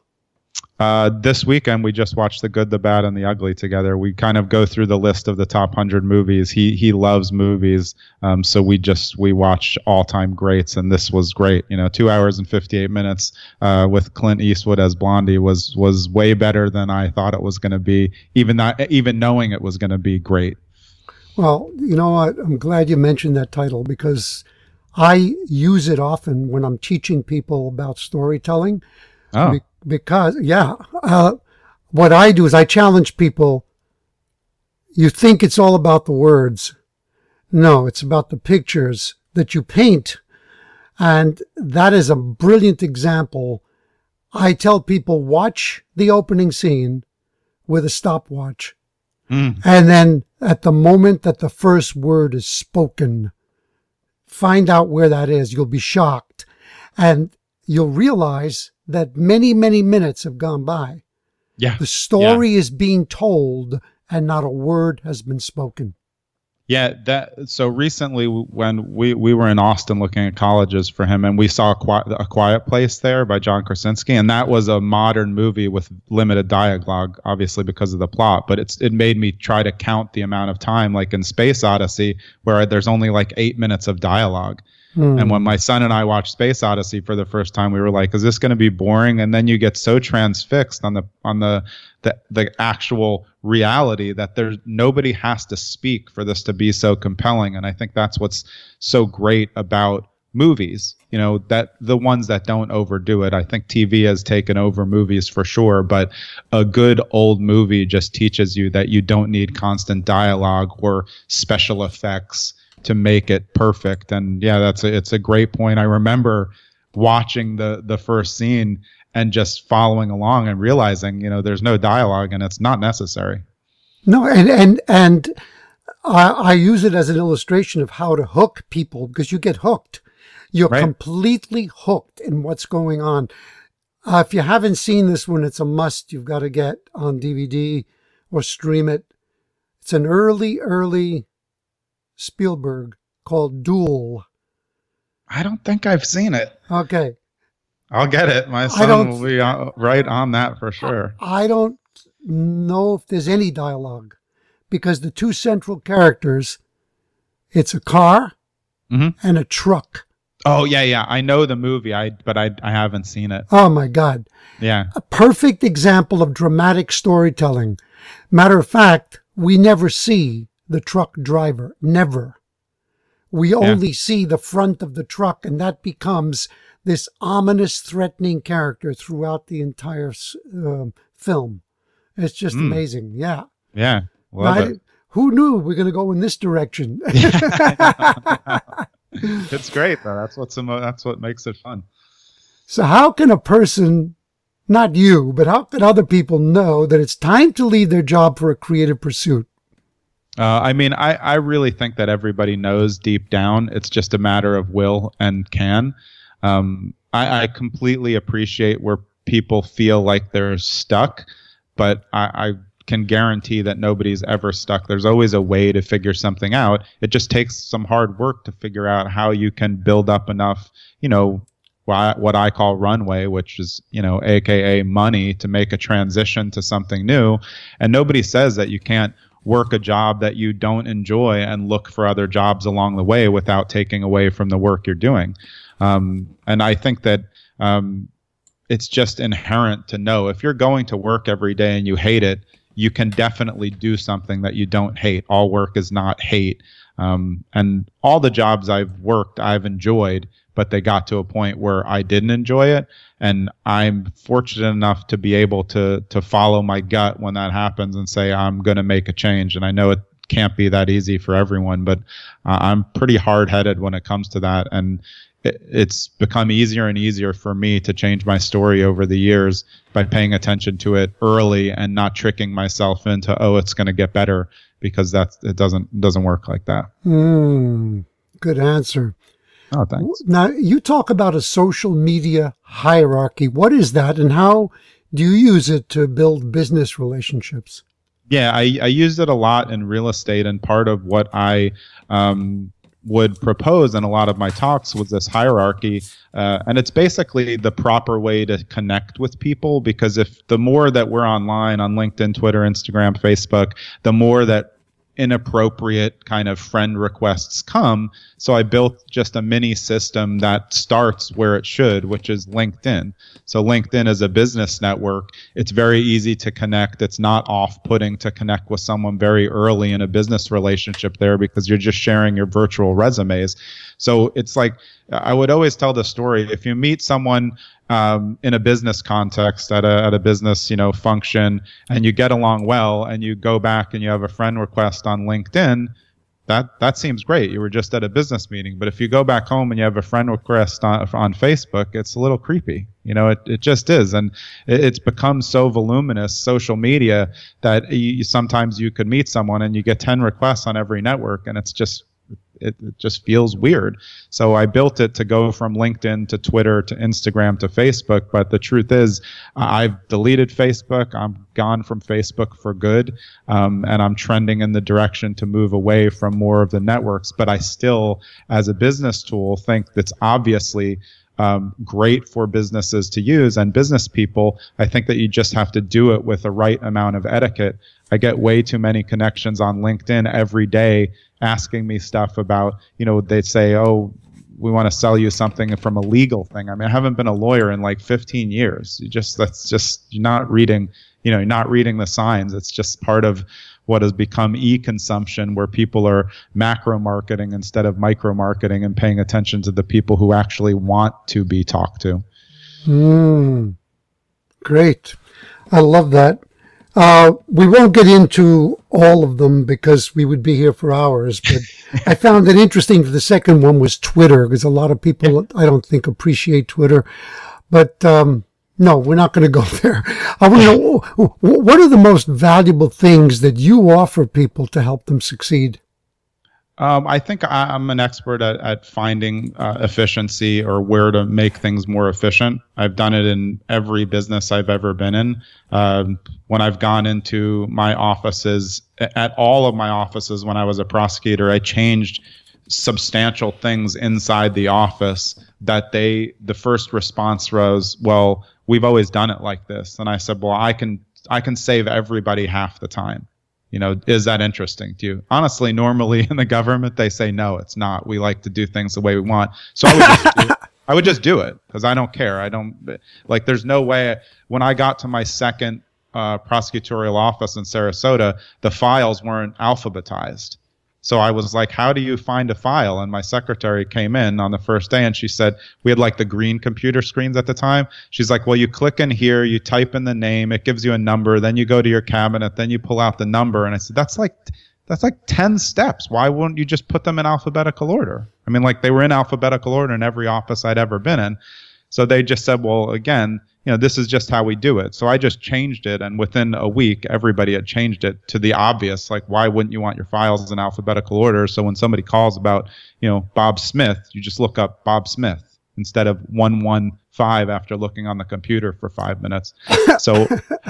Uh, this weekend we just watched The Good, the Bad, and the Ugly together. We kind of go through the list of the top hundred movies. He he loves movies, um, so we just we watch all time greats, and this was great. You know, two hours and fifty eight minutes uh, with Clint Eastwood as Blondie was was way better than I thought it was going to be. Even not even knowing it was going to be great. Well, you know what? I'm glad you mentioned that title because I use it often when I'm teaching people about storytelling. Oh because yeah, uh, what I do is I challenge people. You think it's all about the words. No, it's about the pictures that you paint. And that is a brilliant example. I tell people watch the opening scene with a stopwatch. Mm. And then at the moment that the first word is spoken, find out where that is. You'll be shocked. And you'll realize that many, many minutes have gone by. Yeah. The story yeah. is being told and not a word has been spoken. Yeah, that so recently when we, we were in Austin looking at colleges for him and we saw a quiet, a quiet place there by John Krasinski and that was a modern movie with limited dialogue obviously because of the plot but it's it made me try to count the amount of time like in Space Odyssey where there's only like 8 minutes of dialogue Mm. And when my son and I watched Space Odyssey for the first time, we were like, "Is this going to be boring?" And then you get so transfixed on the on the the, the actual reality that there's nobody has to speak for this to be so compelling. And I think that's what's so great about movies you know that the ones that don't overdo it i think tv has taken over movies for sure but a good old movie just teaches you that you don't need constant dialogue or special effects to make it perfect and yeah that's a, it's a great point i remember watching the the first scene and just following along and realizing you know there's no dialogue and it's not necessary no and and and I, I use it as an illustration of how to hook people because you get hooked you're right. completely hooked in what's going on. Uh, if you haven't seen this one, it's a must. You've got to get on DVD or stream it. It's an early, early Spielberg called Duel. I don't think I've seen it. Okay. I'll get it. My son will be right on that for sure. I don't know if there's any dialogue because the two central characters, it's a car mm-hmm. and a truck. Oh yeah, yeah. I know the movie. I but I I haven't seen it. Oh my god. Yeah. A perfect example of dramatic storytelling. Matter of fact, we never see the truck driver. Never. We only see the front of the truck, and that becomes this ominous, threatening character throughout the entire uh, film. It's just mm. amazing. Yeah. Yeah. Now, who knew we're going to go in this direction? (laughs) (laughs) it's great though. That's what's that's what makes it fun. So how can a person, not you, but how can other people know that it's time to leave their job for a creative pursuit? Uh, I mean, I, I really think that everybody knows deep down. It's just a matter of will and can. Um, I, I completely appreciate where people feel like they're stuck, but I, I can guarantee that nobody's ever stuck. There's always a way to figure something out. It just takes some hard work to figure out how you can build up enough, you know, what I call runway, which is, you know, AKA money to make a transition to something new. And nobody says that you can't work a job that you don't enjoy and look for other jobs along the way without taking away from the work you're doing. Um, and I think that, um, it's just inherent to know if you're going to work every day and you hate it, you can definitely do something that you don't hate. All work is not hate. Um, and all the jobs I've worked, I've enjoyed, but they got to a point where I didn't enjoy it. And I'm fortunate enough to be able to to follow my gut when that happens and say I'm going to make a change. And I know it can't be that easy for everyone, but uh, I'm pretty hard headed when it comes to that. And it's become easier and easier for me to change my story over the years by paying attention to it early and not tricking myself into oh it's going to get better because that's it doesn't doesn't work like that. Mm, good answer. Oh, thanks. Now you talk about a social media hierarchy. What is that, and how do you use it to build business relationships? Yeah, I, I used it a lot in real estate, and part of what I um, would propose in a lot of my talks was this hierarchy uh, and it's basically the proper way to connect with people because if the more that we're online on linkedin twitter instagram facebook the more that inappropriate kind of friend requests come. So I built just a mini system that starts where it should, which is LinkedIn. So LinkedIn is a business network. It's very easy to connect. It's not off putting to connect with someone very early in a business relationship there because you're just sharing your virtual resumes. So it's like, I would always tell the story. If you meet someone um, in a business context at a, at a business you know function and you get along well and you go back and you have a friend request on linkedin that that seems great. You were just at a business meeting but if you go back home and you have a friend request on, on facebook it's a little creepy. You know it, it just is. And it, it's become so voluminous social media that you, sometimes you could meet someone and you get 10 requests on every network and it's just it, it, just feels weird. So I built it to go from LinkedIn to Twitter to Instagram to Facebook. But the truth is, I've deleted Facebook. I'm gone from Facebook for good. Um, and I'm trending in the direction to move away from more of the networks. But I still, as a business tool, think that's obviously um, great for businesses to use and business people. I think that you just have to do it with the right amount of etiquette. I get way too many connections on LinkedIn every day asking me stuff about, you know, they'd say, oh, we want to sell you something from a legal thing. I mean, I haven't been a lawyer in like 15 years. You just, that's just, you're not reading, you know, you're not reading the signs. It's just part of what has become e-consumption where people are macro marketing instead of micro marketing and paying attention to the people who actually want to be talked to. Mm, great. I love that. Uh, we won't get into all of them because we would be here for hours, but (laughs) I found it interesting. The second one was Twitter because a lot of people, I don't think, appreciate Twitter. But um, no, we're not going to go (laughs) there. I want to know what are the most valuable things that you offer people to help them succeed? Um, I think I, am an expert at, at finding uh, efficiency or where to make things more efficient. I've done it in every business I've ever been in. Um, when I've gone into my offices, at all of my offices when I was a prosecutor, I changed substantial things inside the office that they, the first response was, well, we've always done it like this. And I said, well, I can, I can save everybody half the time you know, is that interesting to you? Honestly, normally in the government, they say, no, it's not. We like to do things the way we want. So I would just do, I would just do it because I don't care. I don't like, there's no way. When I got to my second uh, prosecutorial office in Sarasota, the files weren't alphabetized. So I was like, how do you find a file? And my secretary came in on the first day and she said, we had like the green computer screens at the time. She's like, well, you click in here, you type in the name, it gives you a number, then you go to your cabinet, then you pull out the number. And I said, that's like, that's like 10 steps. Why wouldn't you just put them in alphabetical order? I mean, like they were in alphabetical order in every office I'd ever been in. So they just said, well, again, you know, this is just how we do it. So I just changed it, and within a week, everybody had changed it to the obvious. Like, why wouldn't you want your files in alphabetical order? So when somebody calls about, you know, Bob Smith, you just look up Bob Smith instead of 115 after looking on the computer for five minutes. (laughs) So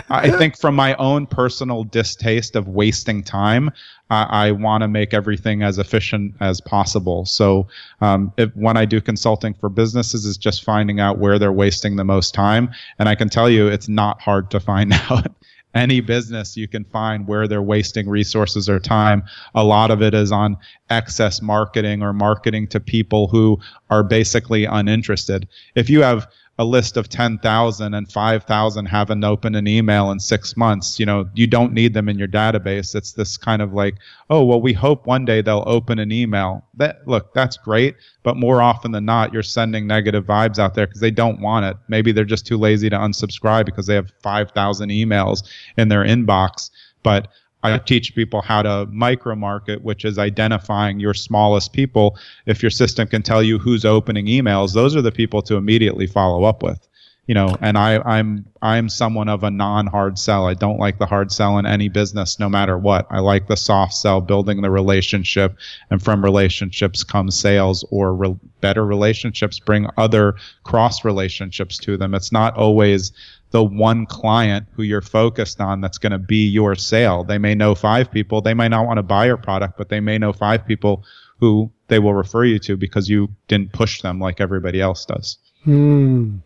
I think from my own personal distaste of wasting time, I, I want to make everything as efficient as possible. So um, if, when I do consulting for businesses, is just finding out where they're wasting the most time. And I can tell you, it's not hard to find (laughs) out any business you can find where they're wasting resources or time. A lot of it is on excess marketing or marketing to people who are basically uninterested. If you have a list of 10,000 and 5,000 haven't opened an email in six months, you know, you don't need them in your database. It's this kind of like, oh, well, we hope one day they'll open an email. That look, that's great, but more often than not, you're sending negative vibes out there because they don't want it. Maybe they're just too lazy to unsubscribe because they have 5,000 emails in their inbox. But I teach people how to micro market, which is identifying your smallest people. If your system can tell you who's opening emails, those are the people to immediately follow up with. You know, and I, I'm I'm someone of a non-hard sell. I don't like the hard sell in any business, no matter what. I like the soft sell, building the relationship, and from relationships come sales, or re- better relationships bring other cross relationships to them. It's not always the one client who you're focused on that's going to be your sale. They may know five people. They may not want to buy your product, but they may know five people who they will refer you to because you didn't push them like everybody else does. Hmm.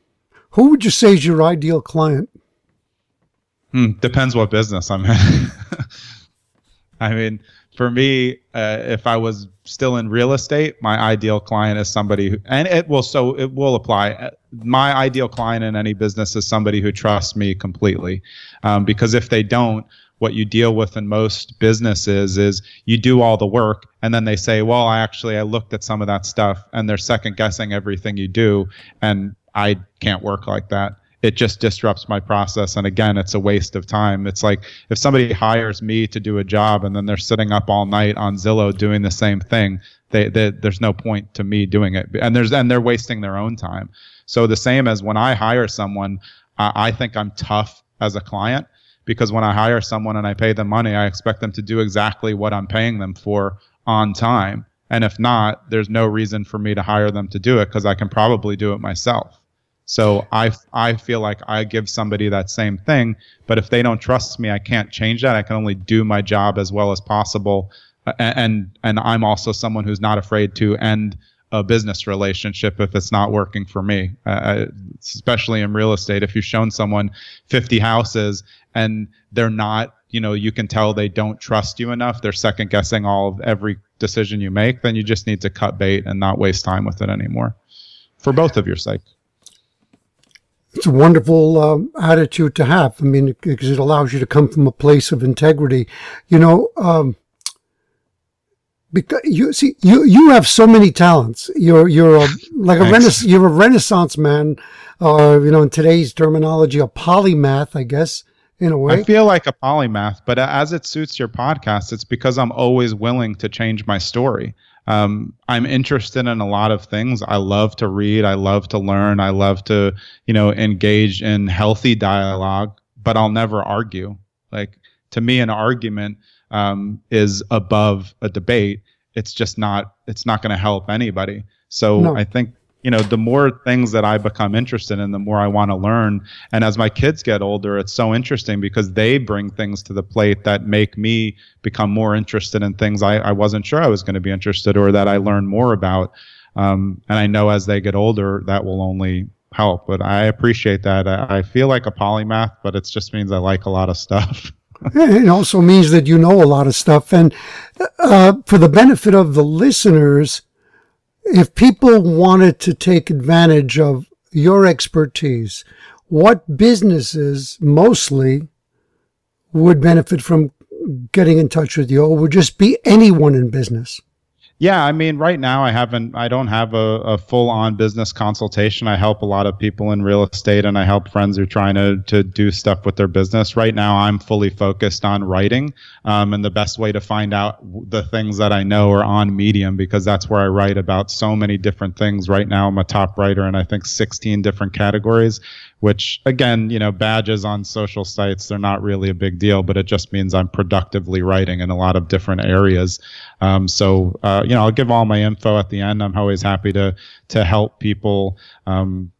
Who would you say is your ideal client? Hmm, depends what business I'm in. (laughs) I mean, for me, uh, if I was still in real estate, my ideal client is somebody who, and it will, so it will apply. My ideal client in any business is somebody who trusts me completely. Um, because if they don't, what you deal with in most businesses is you do all the work and then they say, well, I actually, I looked at some of that stuff and they're second guessing everything you do. And I can't work like that it just disrupts my process. And again, it's a waste of time. It's like if somebody hires me to do a job and then they're sitting up all night on Zillow doing the same thing, they, they, there's no point to me doing it. And there's and they're wasting their own time. So the same as when I hire someone, I think I'm tough as a client because when I hire someone and I pay them money, I expect them to do exactly what I'm paying them for on time. And if not, there's no reason for me to hire them to do it because I can probably do it myself. So I, I feel like I give somebody that same thing, but if they don't trust me, I can't change that. I can only do my job as well as possible. And, and I'm also someone who's not afraid to end a business relationship if it's not working for me, uh, especially in real estate. If you've shown someone 50 houses and they're not, you know, you can tell they don't trust you enough, they're second guessing all of every decision you make, then you just need to cut bait and not waste time with it anymore for both of your sake. It's a wonderful um, attitude to have. I mean, because it allows you to come from a place of integrity. You know, um, because you see, you you have so many talents. You're you're a, like a renaissance. You're a renaissance man, or uh, you know, in today's terminology, a polymath, I guess. In a way, I feel like a polymath, but as it suits your podcast, it's because I'm always willing to change my story. Um, I'm interested in a lot of things. I love to read. I love to learn. I love to, you know, engage in healthy dialogue, but I'll never argue. Like to me, an argument um, is above a debate. It's just not. It's not going to help anybody. So no. I think you know, the more things that I become interested in, the more I want to learn. And as my kids get older, it's so interesting because they bring things to the plate that make me become more interested in things I, I wasn't sure I was going to be interested or that I learn more about. Um, and I know as they get older, that will only help. But I appreciate that. I, I feel like a polymath, but it just means I like a lot of stuff. (laughs) it also means that you know a lot of stuff. And uh, for the benefit of the listeners, if people wanted to take advantage of your expertise, what businesses mostly would benefit from getting in touch with you, or would just be anyone in business? Yeah, I mean, right now I haven't, I don't have a, a full on business consultation. I help a lot of people in real estate and I help friends who are trying to, to do stuff with their business. Right now I'm fully focused on writing. Um, and the best way to find out the things that I know are on Medium because that's where I write about so many different things. Right now I'm a top writer in I think 16 different categories which again, you know, badges on social sites, they're not really a big deal, but it just means I'm productively writing in a lot of different areas. Um, so, uh, you know, I'll give all my info at the end. I'm always happy to, to help people. Um,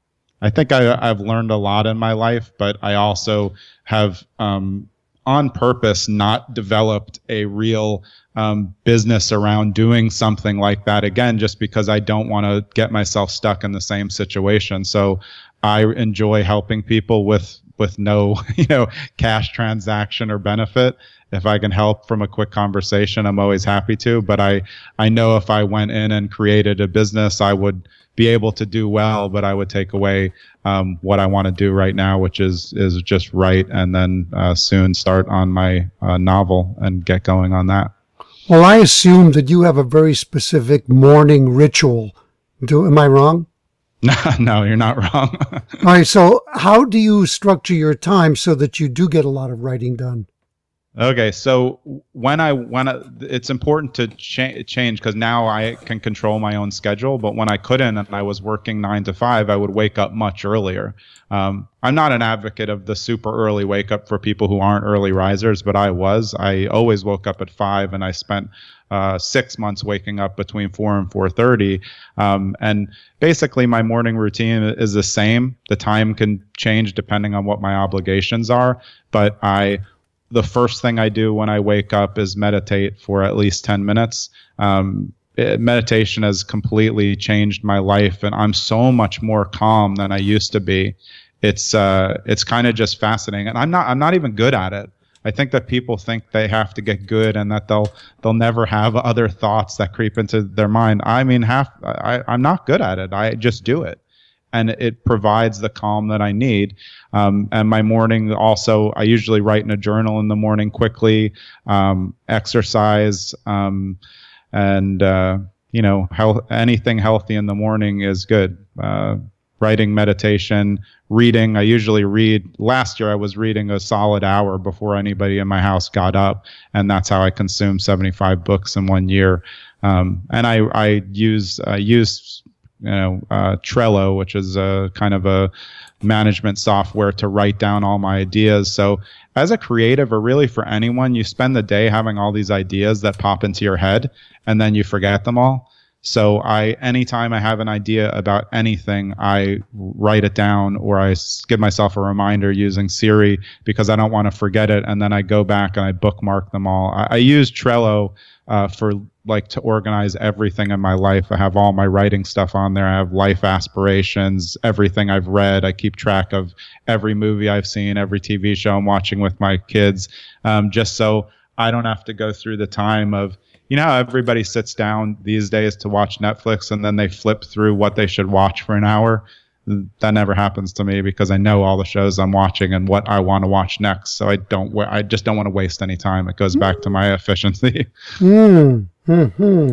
I think I, have learned a lot in my life, but I also have, um, on purpose not developed a real um, business around doing something like that again, just because I don't want to get myself stuck in the same situation. So I enjoy helping people with with no (laughs) you know cash transaction or benefit. If I can help from a quick conversation, I'm always happy to. But I I know if I went in and created a business, I would be able to do well, but I would take away um, what I want to do right now, which is is just write and then uh, soon start on my uh, novel and get going on that. Well, I assume that you have a very specific morning ritual. Do am I wrong? No, (laughs) no, you're not wrong. (laughs) All right. So, how do you structure your time so that you do get a lot of writing done? Okay, so when I when I, it's important to cha- change because now I can control my own schedule. But when I couldn't and I was working nine to five, I would wake up much earlier. Um, I'm not an advocate of the super early wake up for people who aren't early risers, but I was. I always woke up at five, and I spent uh, six months waking up between four and four thirty. Um, and basically, my morning routine is the same. The time can change depending on what my obligations are, but I the first thing I do when I wake up is meditate for at least 10 minutes. Um, it, meditation has completely changed my life, and I'm so much more calm than I used to be. It's uh, it's kind of just fascinating, and I'm not I'm not even good at it. I think that people think they have to get good and that they'll they'll never have other thoughts that creep into their mind. I mean, half I, I'm not good at it. I just do it and it provides the calm that I need. Um, and my morning also, I usually write in a journal in the morning quickly, um, exercise, um, and uh, you know, health, anything healthy in the morning is good. Uh, writing, meditation, reading. I usually read. Last year, I was reading a solid hour before anybody in my house got up, and that's how I consumed 75 books in one year. Um, and I, I use I use you know uh, Trello, which is a kind of a management software to write down all my ideas. So as a creative, or really for anyone, you spend the day having all these ideas that pop into your head, and then you forget them all. So I, anytime I have an idea about anything, I write it down or I give myself a reminder using Siri because I don't want to forget it. And then I go back and I bookmark them all. I, I use Trello uh, for like to organize everything in my life. I have all my writing stuff on there. I have life aspirations, everything I've read. I keep track of every movie I've seen, every TV show I'm watching with my kids, um, just so I don't have to go through the time of, you know, everybody sits down these days to watch Netflix and then they flip through what they should watch for an hour. That never happens to me because I know all the shows I'm watching and what I want to watch next. So I don't, I just don't want to waste any time. It goes back to my efficiency. (laughs) Mm, hmm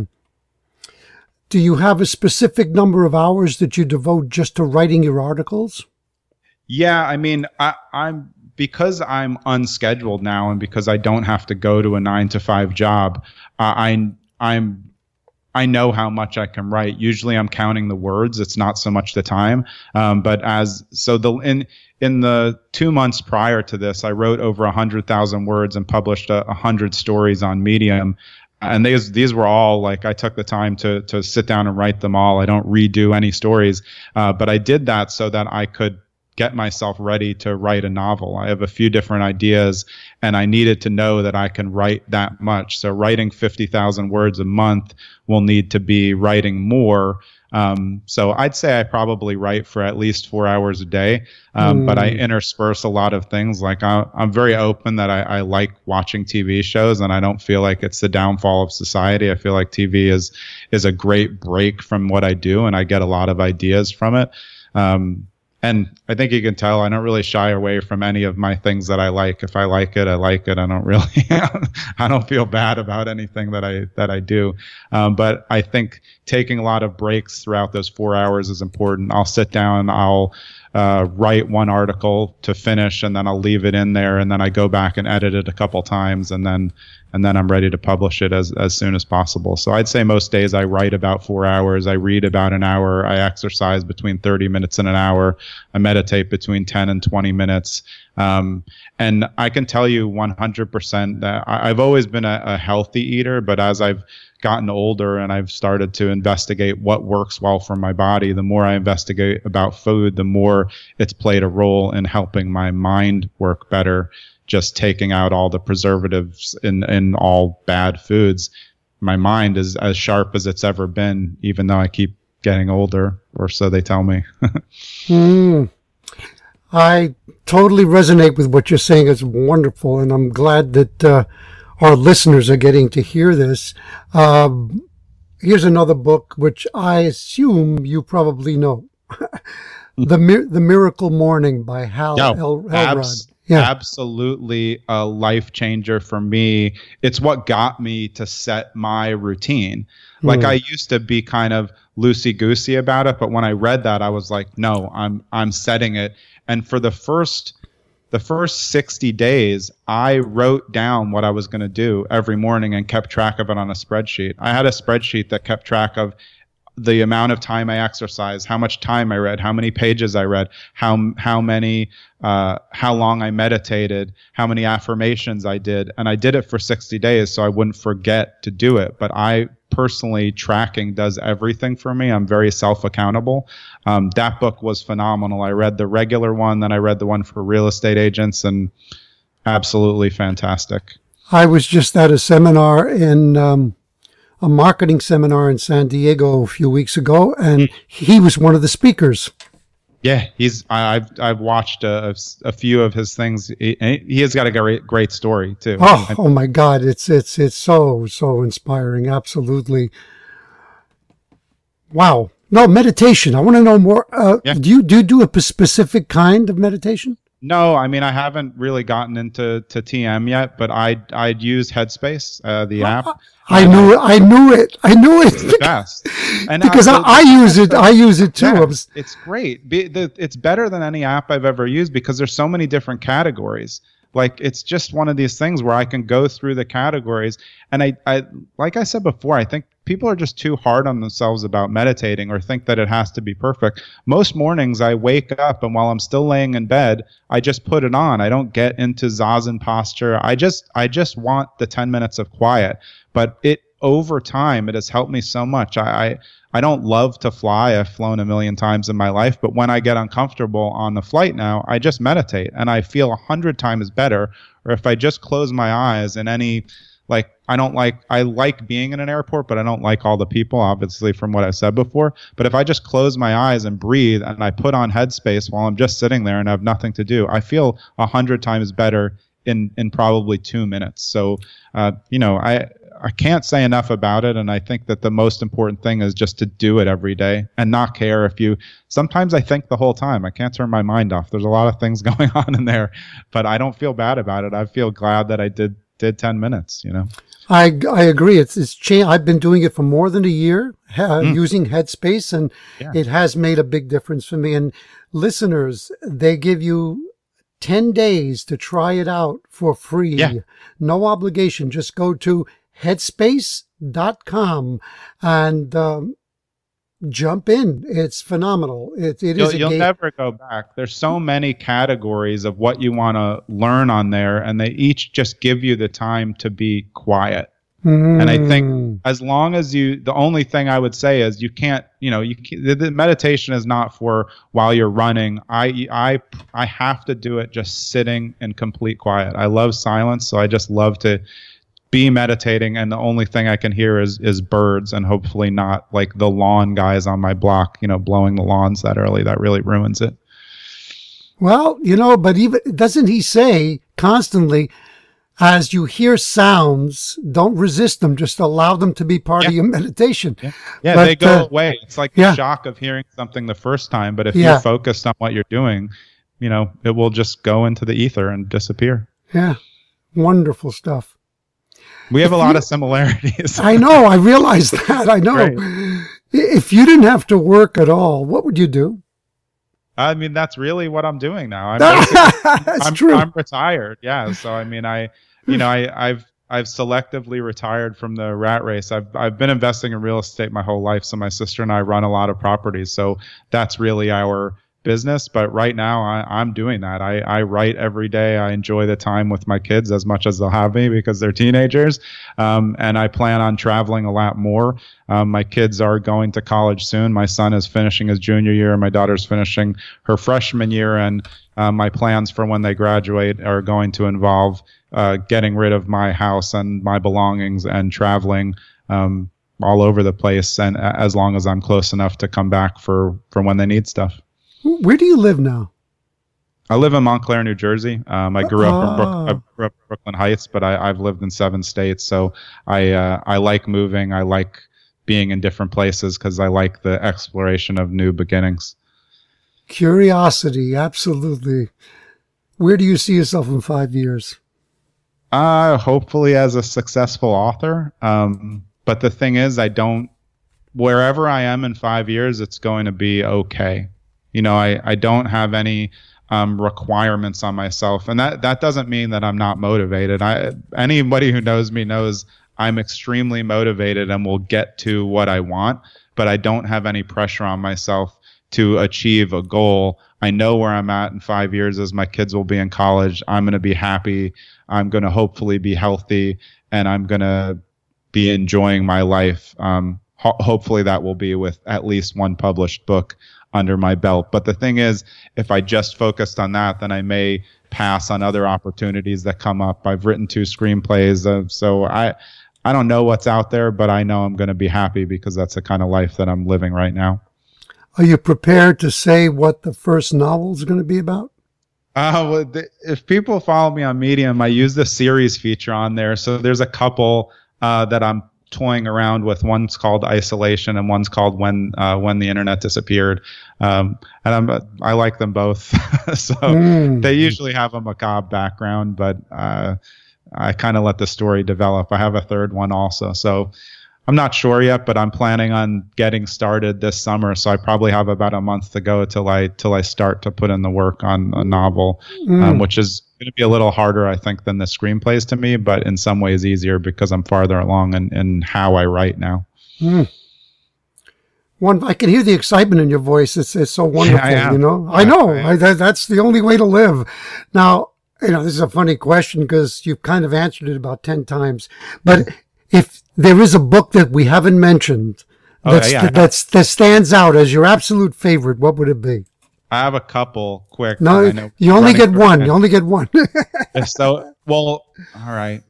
Do you have a specific number of hours that you devote just to writing your articles? Yeah, I mean, I, I'm because I'm unscheduled now, and because I don't have to go to a nine to five job. Uh, I I'm I know how much I can write. Usually, I'm counting the words. It's not so much the time. Um, but as so the in in the two months prior to this, I wrote over a hundred thousand words and published a, a hundred stories on Medium. And these these were all like I took the time to to sit down and write them all. I don't redo any stories, uh, but I did that so that I could get myself ready to write a novel. I have a few different ideas and I needed to know that I can write that much. So writing 50,000 words a month will need to be writing more. Um, so I'd say I probably write for at least four hours a day, um, mm. but I hmm. intersperse a lot of things. Like I, am very open that I, I, like watching TV shows, and I don't feel like it's the downfall of society. I feel like TV is is a great break from what I do, and I get a lot of ideas from it. Um, and I think you can tell I don't really shy away from any of my things that I like. If I like it, I like it. I don't really, (laughs) I don't feel bad about anything that I that I do. Um, but I think taking a lot of breaks throughout those four hours is important. I'll sit down, I'll uh, write one article to finish, and then I'll leave it in there, and then I go back and edit it a couple times, and then and then I'm ready to publish it as, as soon as possible. So I'd say most days I write about four hours, I read about an hour, I exercise between 30 minutes and an hour, I meditate between 10 and 20 minutes. Um, and I can tell you 100% that I, have always been a, a healthy eater, but as I've gotten older and I've started to investigate what works well for my body, the more I investigate about food, the more it's played a role in helping my mind work better. Just taking out all the preservatives in in all bad foods my mind is as sharp as it's ever been even though i keep getting older or so they tell me. (laughs) Mm. i totally resonate with what you're saying. It's wonderful and i'm glad that uh, our listeners are getting to hear this uh, here's another book which i assume you probably know (laughs) the, Mir- the miracle morning by hal El- Elrod abs- yeah. absolutely a life changer for me. It's what got me to set my routine. Like mm. I used to be kind of loosey goosey about it, but when I read that, I was like, no, I'm I'm setting it. And for the first the first 60 days, I wrote down what I was going to do every morning and kept track of it on a spreadsheet. I had a spreadsheet that kept track of the amount of time I exercised, how much time I read, how many pages I read, how how many uh, how long I meditated, how many affirmations I did, and I did it for 60 days so I wouldn't forget to do it. But I personally tracking does everything for me. I'm very self accountable. Um, that book was phenomenal. I read the regular one, then I read the one for real estate agents, and absolutely fantastic. I was just at a seminar in. Um a marketing seminar in San Diego a few weeks ago, and he was one of the speakers. Yeah, he's. I've I've watched a, a few of his things. He, he, has got a great great story too. Oh, oh my God! It's it's it's so so inspiring. Absolutely. Wow. No meditation. I want to know more. Uh, yeah. Do you do you do a specific kind of meditation? No, I mean I haven't really gotten into to TM yet, but I I'd use Headspace, uh, the app. I knew it. I knew it. I knew it. The best. (laughs) And because I, I, use it. I use it too. It's great. It's better than any app I've ever used because there's so many different categories. Like it's just one of these things where I can go through the categories, and I, I like I said before, I think people are just too hard on themselves about meditating or think that it has to be perfect. Most mornings I wake up and while I'm still laying in bed, I just put it on. I don't get into zazen posture. I just I just want the 10 minutes of quiet. But it over time it has helped me so much. I, I I don't love to fly. I've flown a million times in my life, but when I get uncomfortable on the flight now, I just meditate and I feel a hundred times better. Or if I just close my eyes in any like I don't like I like being in an airport, but I don't like all the people, obviously from what I said before. But if I just close my eyes and breathe and I put on headspace while I'm just sitting there and I have nothing to do, I feel a hundred times better in in probably two minutes. So uh, you know, I I can't say enough about it. And I think that the most important thing is just to do it every day and not care if you. Sometimes I think the whole time. I can't turn my mind off. There's a lot of things (laughs) going on in there, but I don't feel bad about it. I feel glad that I did did 10 minutes. You know. I, I agree. It's it's cha- I've been doing it for more than a year, uh, mm. using Headspace, and yeah. it has made a big difference for me. And listeners, they give you 10 days to try it out for free. Yeah. No obligation. Just go to headspace.com and um, jump in. It's phenomenal. It, it you'll, you'll never go back. There's so many categories of what you want to learn on there, and they each just give you the time to be quiet. Mm. And I think hmm. as long as you, the only thing I would say is you can't, you know, you the, the meditation is not for while you're running. I, I, I have to do it just sitting in complete quiet. I love silence, so I just love to be meditating and the only thing I can hear is is birds and hopefully not like the lawn guys on my block, you know, blowing the lawns that early. That really ruins it. Well, you know, but even doesn't he say constantly as you hear sounds, don't resist them, just allow them to be part yeah. of your meditation. Yeah, yeah but, they go uh, away. It's like yeah. the shock of hearing something the first time, but if you're focused on what you're doing, you know, it will just go into the ether and disappear. Yeah. Wonderful stuff. We have a lot of similarities. I know. I realize (laughs) that. I know. Right. If you didn't have to work at all, what would you do? I mean, that's really what I'm doing now. I'm, (laughs) that's I'm, true. I'm retired. Yeah. So, I mean, I, you know, I, I've, I've selectively retired from the rat race. I've I've been investing in real estate my whole life. So my sister and I run a lot of properties. So that's really our business. But right now, I, am doing that. I, I write every day. I enjoy the time with my kids as much as they'll have me because they're teenagers. Um, and I plan on traveling a lot more. Um, my kids are going to college soon. My son is finishing his junior year. My daughter's finishing her freshman year. And uh, my plans for when they graduate are going to involve uh, getting rid of my house and my belongings and traveling. Um, all over the place and as long as I'm close enough to come back for for when they need stuff. Where do you live now? I live in Montclair, New Jersey. Um, I grew up, in Brook, I ah. grew up in Brooklyn Heights, but I, have lived in seven states, so I uh, I like moving. I like being in different places because I like the exploration of new beginnings. Curiosity, absolutely. Where do you see yourself in five years? Uh, hopefully as a successful author. Um, but the thing is, I don't. Wherever I am in five years, it's going to be okay. You know, I, I don't have any um, requirements on myself, and that that doesn't mean that I'm not motivated. I anybody who knows me knows I'm extremely motivated and will get to what I want, but I don't have any pressure on myself to achieve a goal. I know where I'm at in five years as my kids will be in college. I'm going to be happy. I'm going to hopefully be healthy and I'm going to be enjoying my life. Um, ho- hopefully that will be with at least one published book under my belt. But the thing is, if I just focused on that, then I may pass on other opportunities that come up. I've written two screenplays, uh, so I I don't know what's out there, but I know I'm going to be happy because that's the kind of life that I'm living right now. Are you prepared to say what the first novel is going to be about? Uh, well, the, if people follow me on Medium, I use the series feature on there. So there's a couple uh, that I'm toying around with. One's called Isolation, and one's called When uh, When the Internet Disappeared. Um, and I'm I like them both. (laughs) so mm. they usually have a macabre background, but uh, I kind of let the story develop. I have a third one also, so. I'm not sure yet, but I'm planning on getting started this summer. So I probably have about a month to go till I till I start to put in the work on a novel, mm. um, which is going to be a little harder, I think, than the screenplays to me, but in some ways easier because I'm farther along in, in how I write now. Mm. One, I can hear the excitement in your voice. It's it's so wonderful. Yeah, you know, I, I know I, I, that, that's the only way to live. Now, you know, this is a funny question because you've kind of answered it about ten times. But if there is a book that we haven't mentioned oh, that's, yeah, that's that stands out as your absolute favorite, what would it be? I have a couple quick. No, you only get one. You only get one. so, well, all right.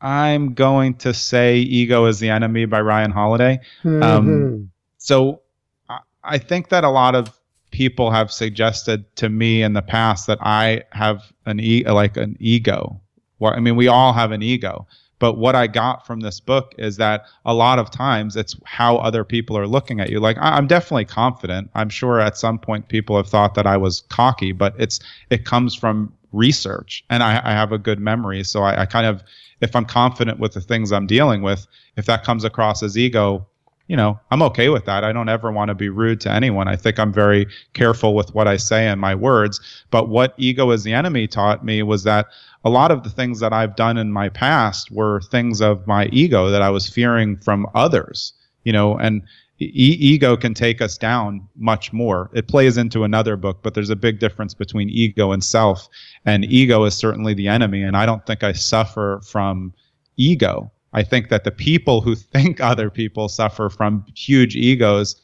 I'm going to say "Ego is the Enemy" by Ryan Holiday. Mm-hmm. Um, so, I, I think that a lot of people have suggested to me in the past that I have an e like an ego. Well, I mean, we all have an ego, But what I got from this book is that a lot of times it's how other people are looking at you. Like I, am definitely confident. I'm sure at some point people have thought that I was cocky, but it's it comes from research, and I, I have a good memory, so I, I kind of if I'm confident with the things I'm dealing with, if that comes across as ego, you know, I'm okay with that. I don't ever want to be rude to anyone. I think I'm very careful with what I say and my words. But what ego is the enemy taught me was that a lot of the things that I've done in my past were things of my ego that I was fearing from others, you know, and e- ego can take us down much more. It plays into another book, but there's a big difference between ego and self. And ego is certainly the enemy. And I don't think I suffer from ego. I think that the people who (laughs) think other people suffer from huge egos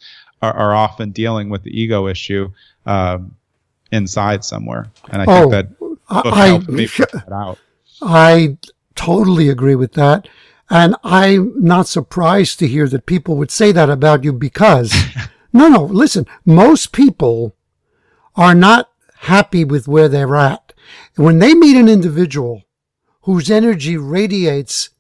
are, are often dealing with the ego issue um, inside somewhere, and I oh, think that book I, helped me (laughs) that out. I totally agree with that, and I'm not surprised to hear that people would say that about you because, (laughs) no, no, listen, most people are not happy with where they're at. When they meet an individual whose energy radiates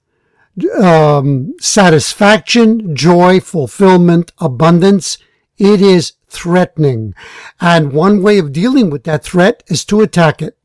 um, satisfaction, joy, fulfillment, abundance. It is threatening. And one way of dealing with that threat is to attack it.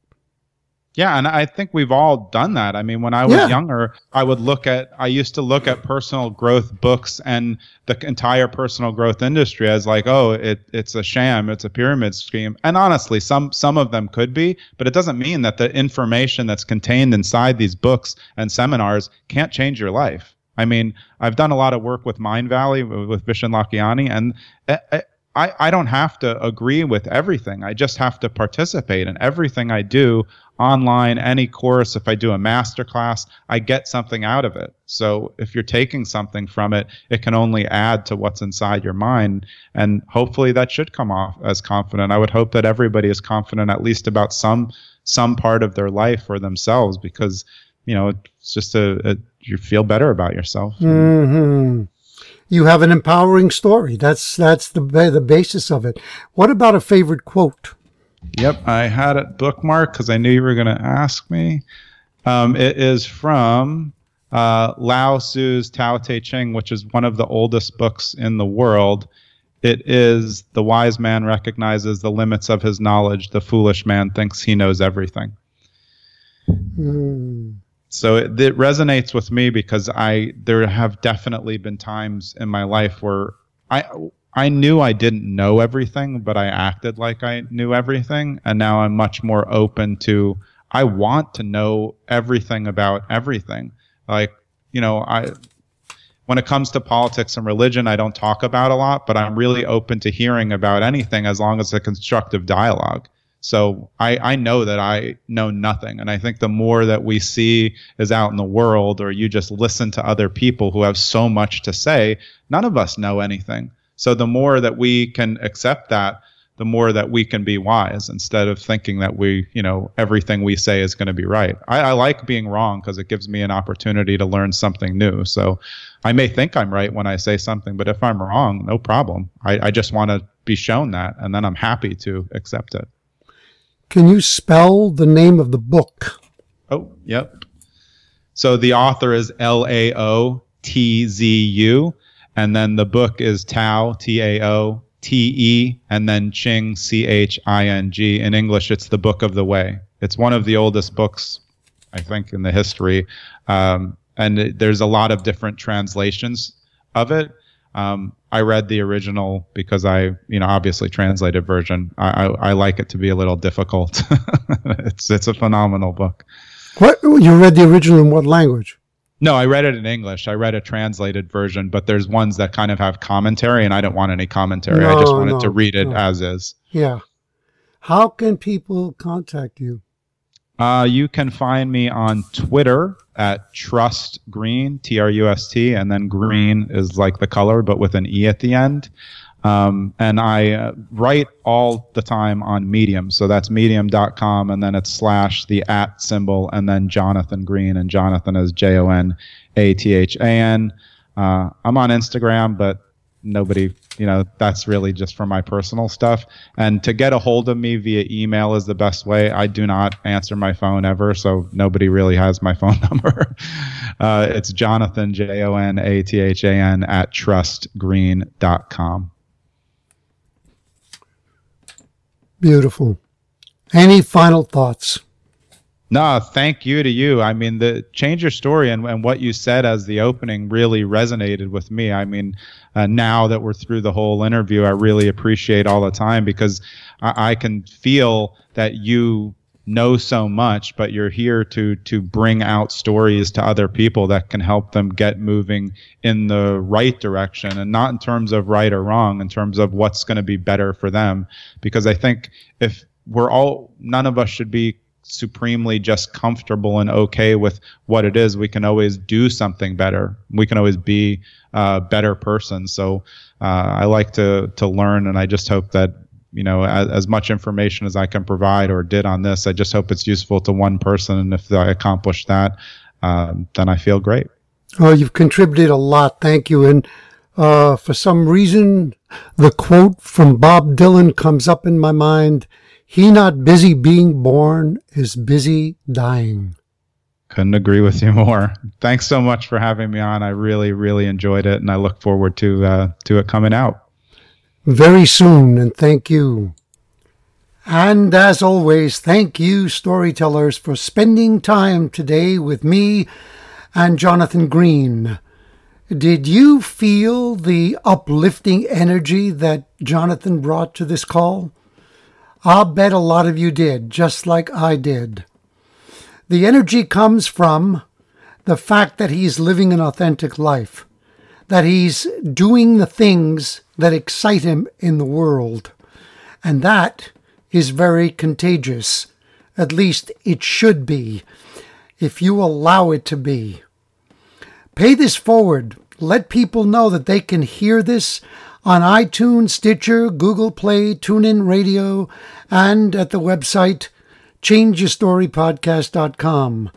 Yeah, and I think we've all done that. I mean, when I was yeah. younger, I would look at I used to look at personal growth books and the entire personal growth industry as like, oh, it it's a sham, it's a pyramid scheme. And honestly, some some of them could be, but it doesn't mean that the information that's contained inside these books and seminars can't change your life. I mean, I've done a lot of work with Mindvalley with Vishen Lakhiani, and eh, eh, I, I don't have to agree with everything. I just have to participate in everything I do online, any course. If I do a master class, I get something out of it. So if you're taking something from it, it can only add to what's inside your mind. And hopefully that should come off as confident. I would hope that everybody is confident at least about some some part of their life or themselves because you know it's just a, a you feel better about yourself. Mm-hmm you have an empowering story. That's that's the the basis of it. What about a favorite quote? Yep, I had it bookmarked because I knew you were going to ask me. Um, it is from uh, Lao Tzu's Tao Te Ching, which is one of the oldest books in the world. It is the wise man recognizes the limits of his knowledge. The foolish man thinks he knows everything. Mm so it, it, resonates with me because I there have definitely been times in my life where I I knew I didn't know everything, but I acted like I knew everything, and now I'm much more open to I want to know everything about everything. Like you know I when it comes to politics and religion, I don't talk about a lot, but I'm really open to hearing about anything as long as a constructive dialogue. So I, I know that I know nothing. And I think the more that we see is out in the world, or you just listen to other people who have so much to say, none of us know anything. So the more that we can accept that, the more that we can be wise instead of thinking that we, you know, everything we say is going to be right. I, I like being wrong because it gives me an opportunity to learn something new. So I may think I'm right when I say something, but if I'm wrong, no problem. I, I just want to be shown that, and then I'm happy to accept it. Can you spell the name of the book? Oh, yep. So the author is L A O T Z U, and then the book is Tao, T A O T E, and then Ching, C H I N G. In English, it's the Book of the Way. It's one of the oldest books, I think, in the history. Um, and it, there's a lot of different translations of it. Um, I read the original because I, you know, obviously translated version. I, I, I like it to be a little difficult. (laughs) it's it's a phenomenal book. What you read the original in what language? No, I read it in English. I read a translated version, but there's ones that kind of have commentary, and I don't want any commentary. No, I just wanted no, to read it no. as is. Yeah. How can people contact you? Uh, you can find me on Twitter at Trust Green, T R U S T, and then green is like the color, but with an E at the end. Um, and I uh, write all the time on Medium. So that's medium.com, and then it's slash the at symbol, and then Jonathan Greene, and Jonathan is J O N A T H A N. Uh, I'm on Instagram, but nobody, you know, that's really just for my personal stuff. And to get a hold of me via email is the best way. I do not answer my phone ever, so nobody really has my (laughs) phone number. Uh, it's Jonathan, J O N A T H A N, at trustgreene.com. Beautiful. Any final thoughts? No, thank you to you. I mean, the change your story and, and what you said as the opening really resonated with me. I mean, uh, now that we're through the whole interview, I really appreciate all the time because I, I can feel that you know so much, but you're here to to bring out stories to other people that can help them get moving in the right direction, and not in terms of right or wrong, in terms of what's going to be better for them. Because I think if we're all, none of us should be supremely just comfortable and okay with what it is, we can always do something better. We can always be a better person. So uh, I like to to learn, and I just hope that you know as, as, much information as I can provide or did on this, I just hope it's useful to one person. And if I accomplish that, um, then I feel great. Oh, you've contributed a lot. Thank you. And uh, for some reason, the quote from Bob Dylan comes up in my mind he not busy being born is busy dying. Couldn't agree with you more. Thanks so much for having me on. I really, really enjoyed it, and I look forward to uh, to it coming out very soon. And thank you. And as always, thank you, storytellers, for spending time today with me and Jonathan Greene. Did you feel the uplifting energy that Jonathan brought to this call? I'll bet a lot of you did, just like I did. The energy comes from the fact that he's living an authentic life, that he's doing the things that excite him in the world. And that is very contagious. At least it should be, if you allow it to be. Pay this forward. Let people know that they can hear this on iTunes, Stitcher, Google Play, TuneIn Radio, and at the website changeyourstorypodcast.com.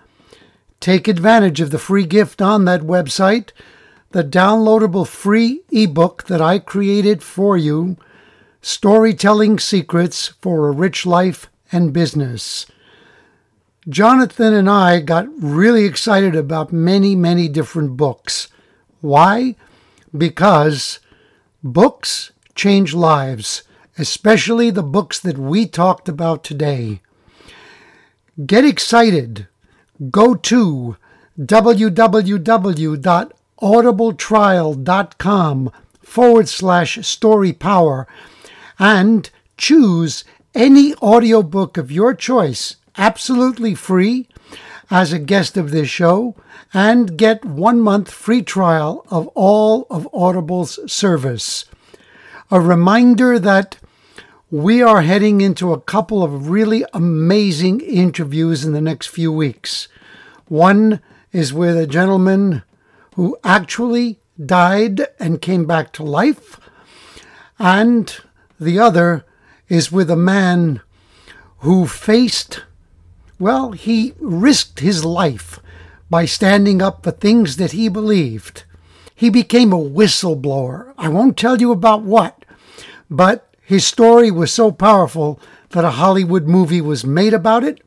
Take advantage of the free gift on that website, the downloadable free ebook that I created for you, Storytelling Secrets for a Rich Life and Business. Jonathan and I got really excited about many, many different books. Why? Because Books change lives, especially the books that we talked about today. Get excited. Go to www.audibletrial.com forward slash story power and choose any audiobook of your choice absolutely free as a guest of this show and get one month free trial of all of Audible's service. A reminder that we are heading into a couple of really amazing interviews in the next few weeks. One is with a gentleman who actually died and came back to life, and the other is with a man who faced, well, he risked his life by standing up for things that he believed. He became a whistleblower. I won't tell you about what, but his story was so powerful that a Hollywood movie was made about it,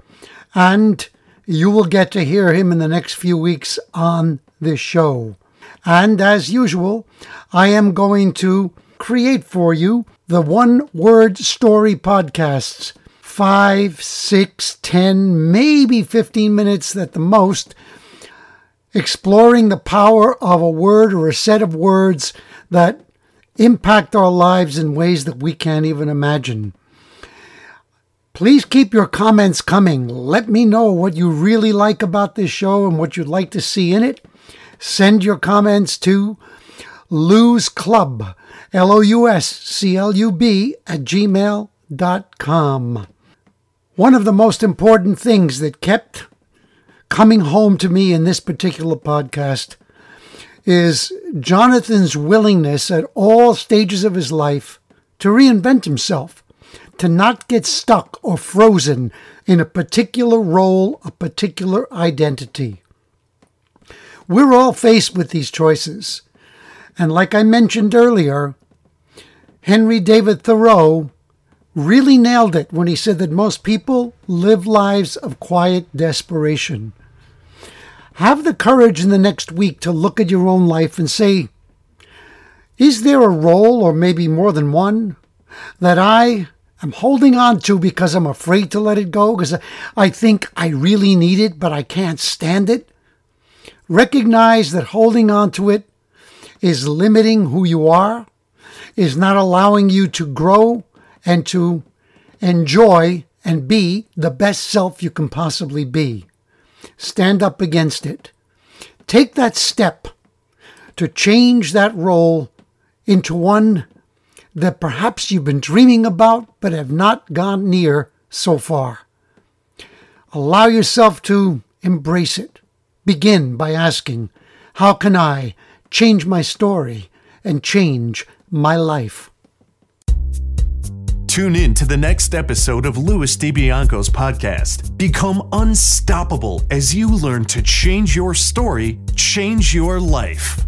and you will get to hear him in the next few weeks on this show. And as usual, I am going to create for you the one word story podcasts five, six, ten, maybe 15 minutes at the most exploring the power of a word or a set of words that impact our lives in ways that we can't even imagine. Please keep your comments coming. Let me know what you really like about this show and what you'd like to see in it. Send your comments to Lou's Club, L O U S C L U B, at gmail.com. One of the most important things that kept coming home to me in this particular podcast is Jonathan's willingness at all stages of his life to reinvent himself, to not get stuck or frozen in a particular role, a particular identity. We're all faced with these choices. And like I mentioned earlier, Henry David Thoreau really nailed it when he said that most people live lives of quiet desperation. Have the courage in the next week to look at your own life and say, is there a role, or maybe more than one, that I am holding on to because I'm afraid to let it go? Because I think I really need it, but I can't stand it? Recognize that holding on to it is limiting who you are, is not allowing you to grow and to enjoy and be the best self you can possibly be. Stand up against it. Take that step to change that role into one that perhaps you've been dreaming about but have not gone near so far. Allow yourself to embrace it. Begin by asking, How can I change my story and change my life? Tune in to the next episode of Louis DiBianco's podcast. Become unstoppable as you learn to change your story, change your life.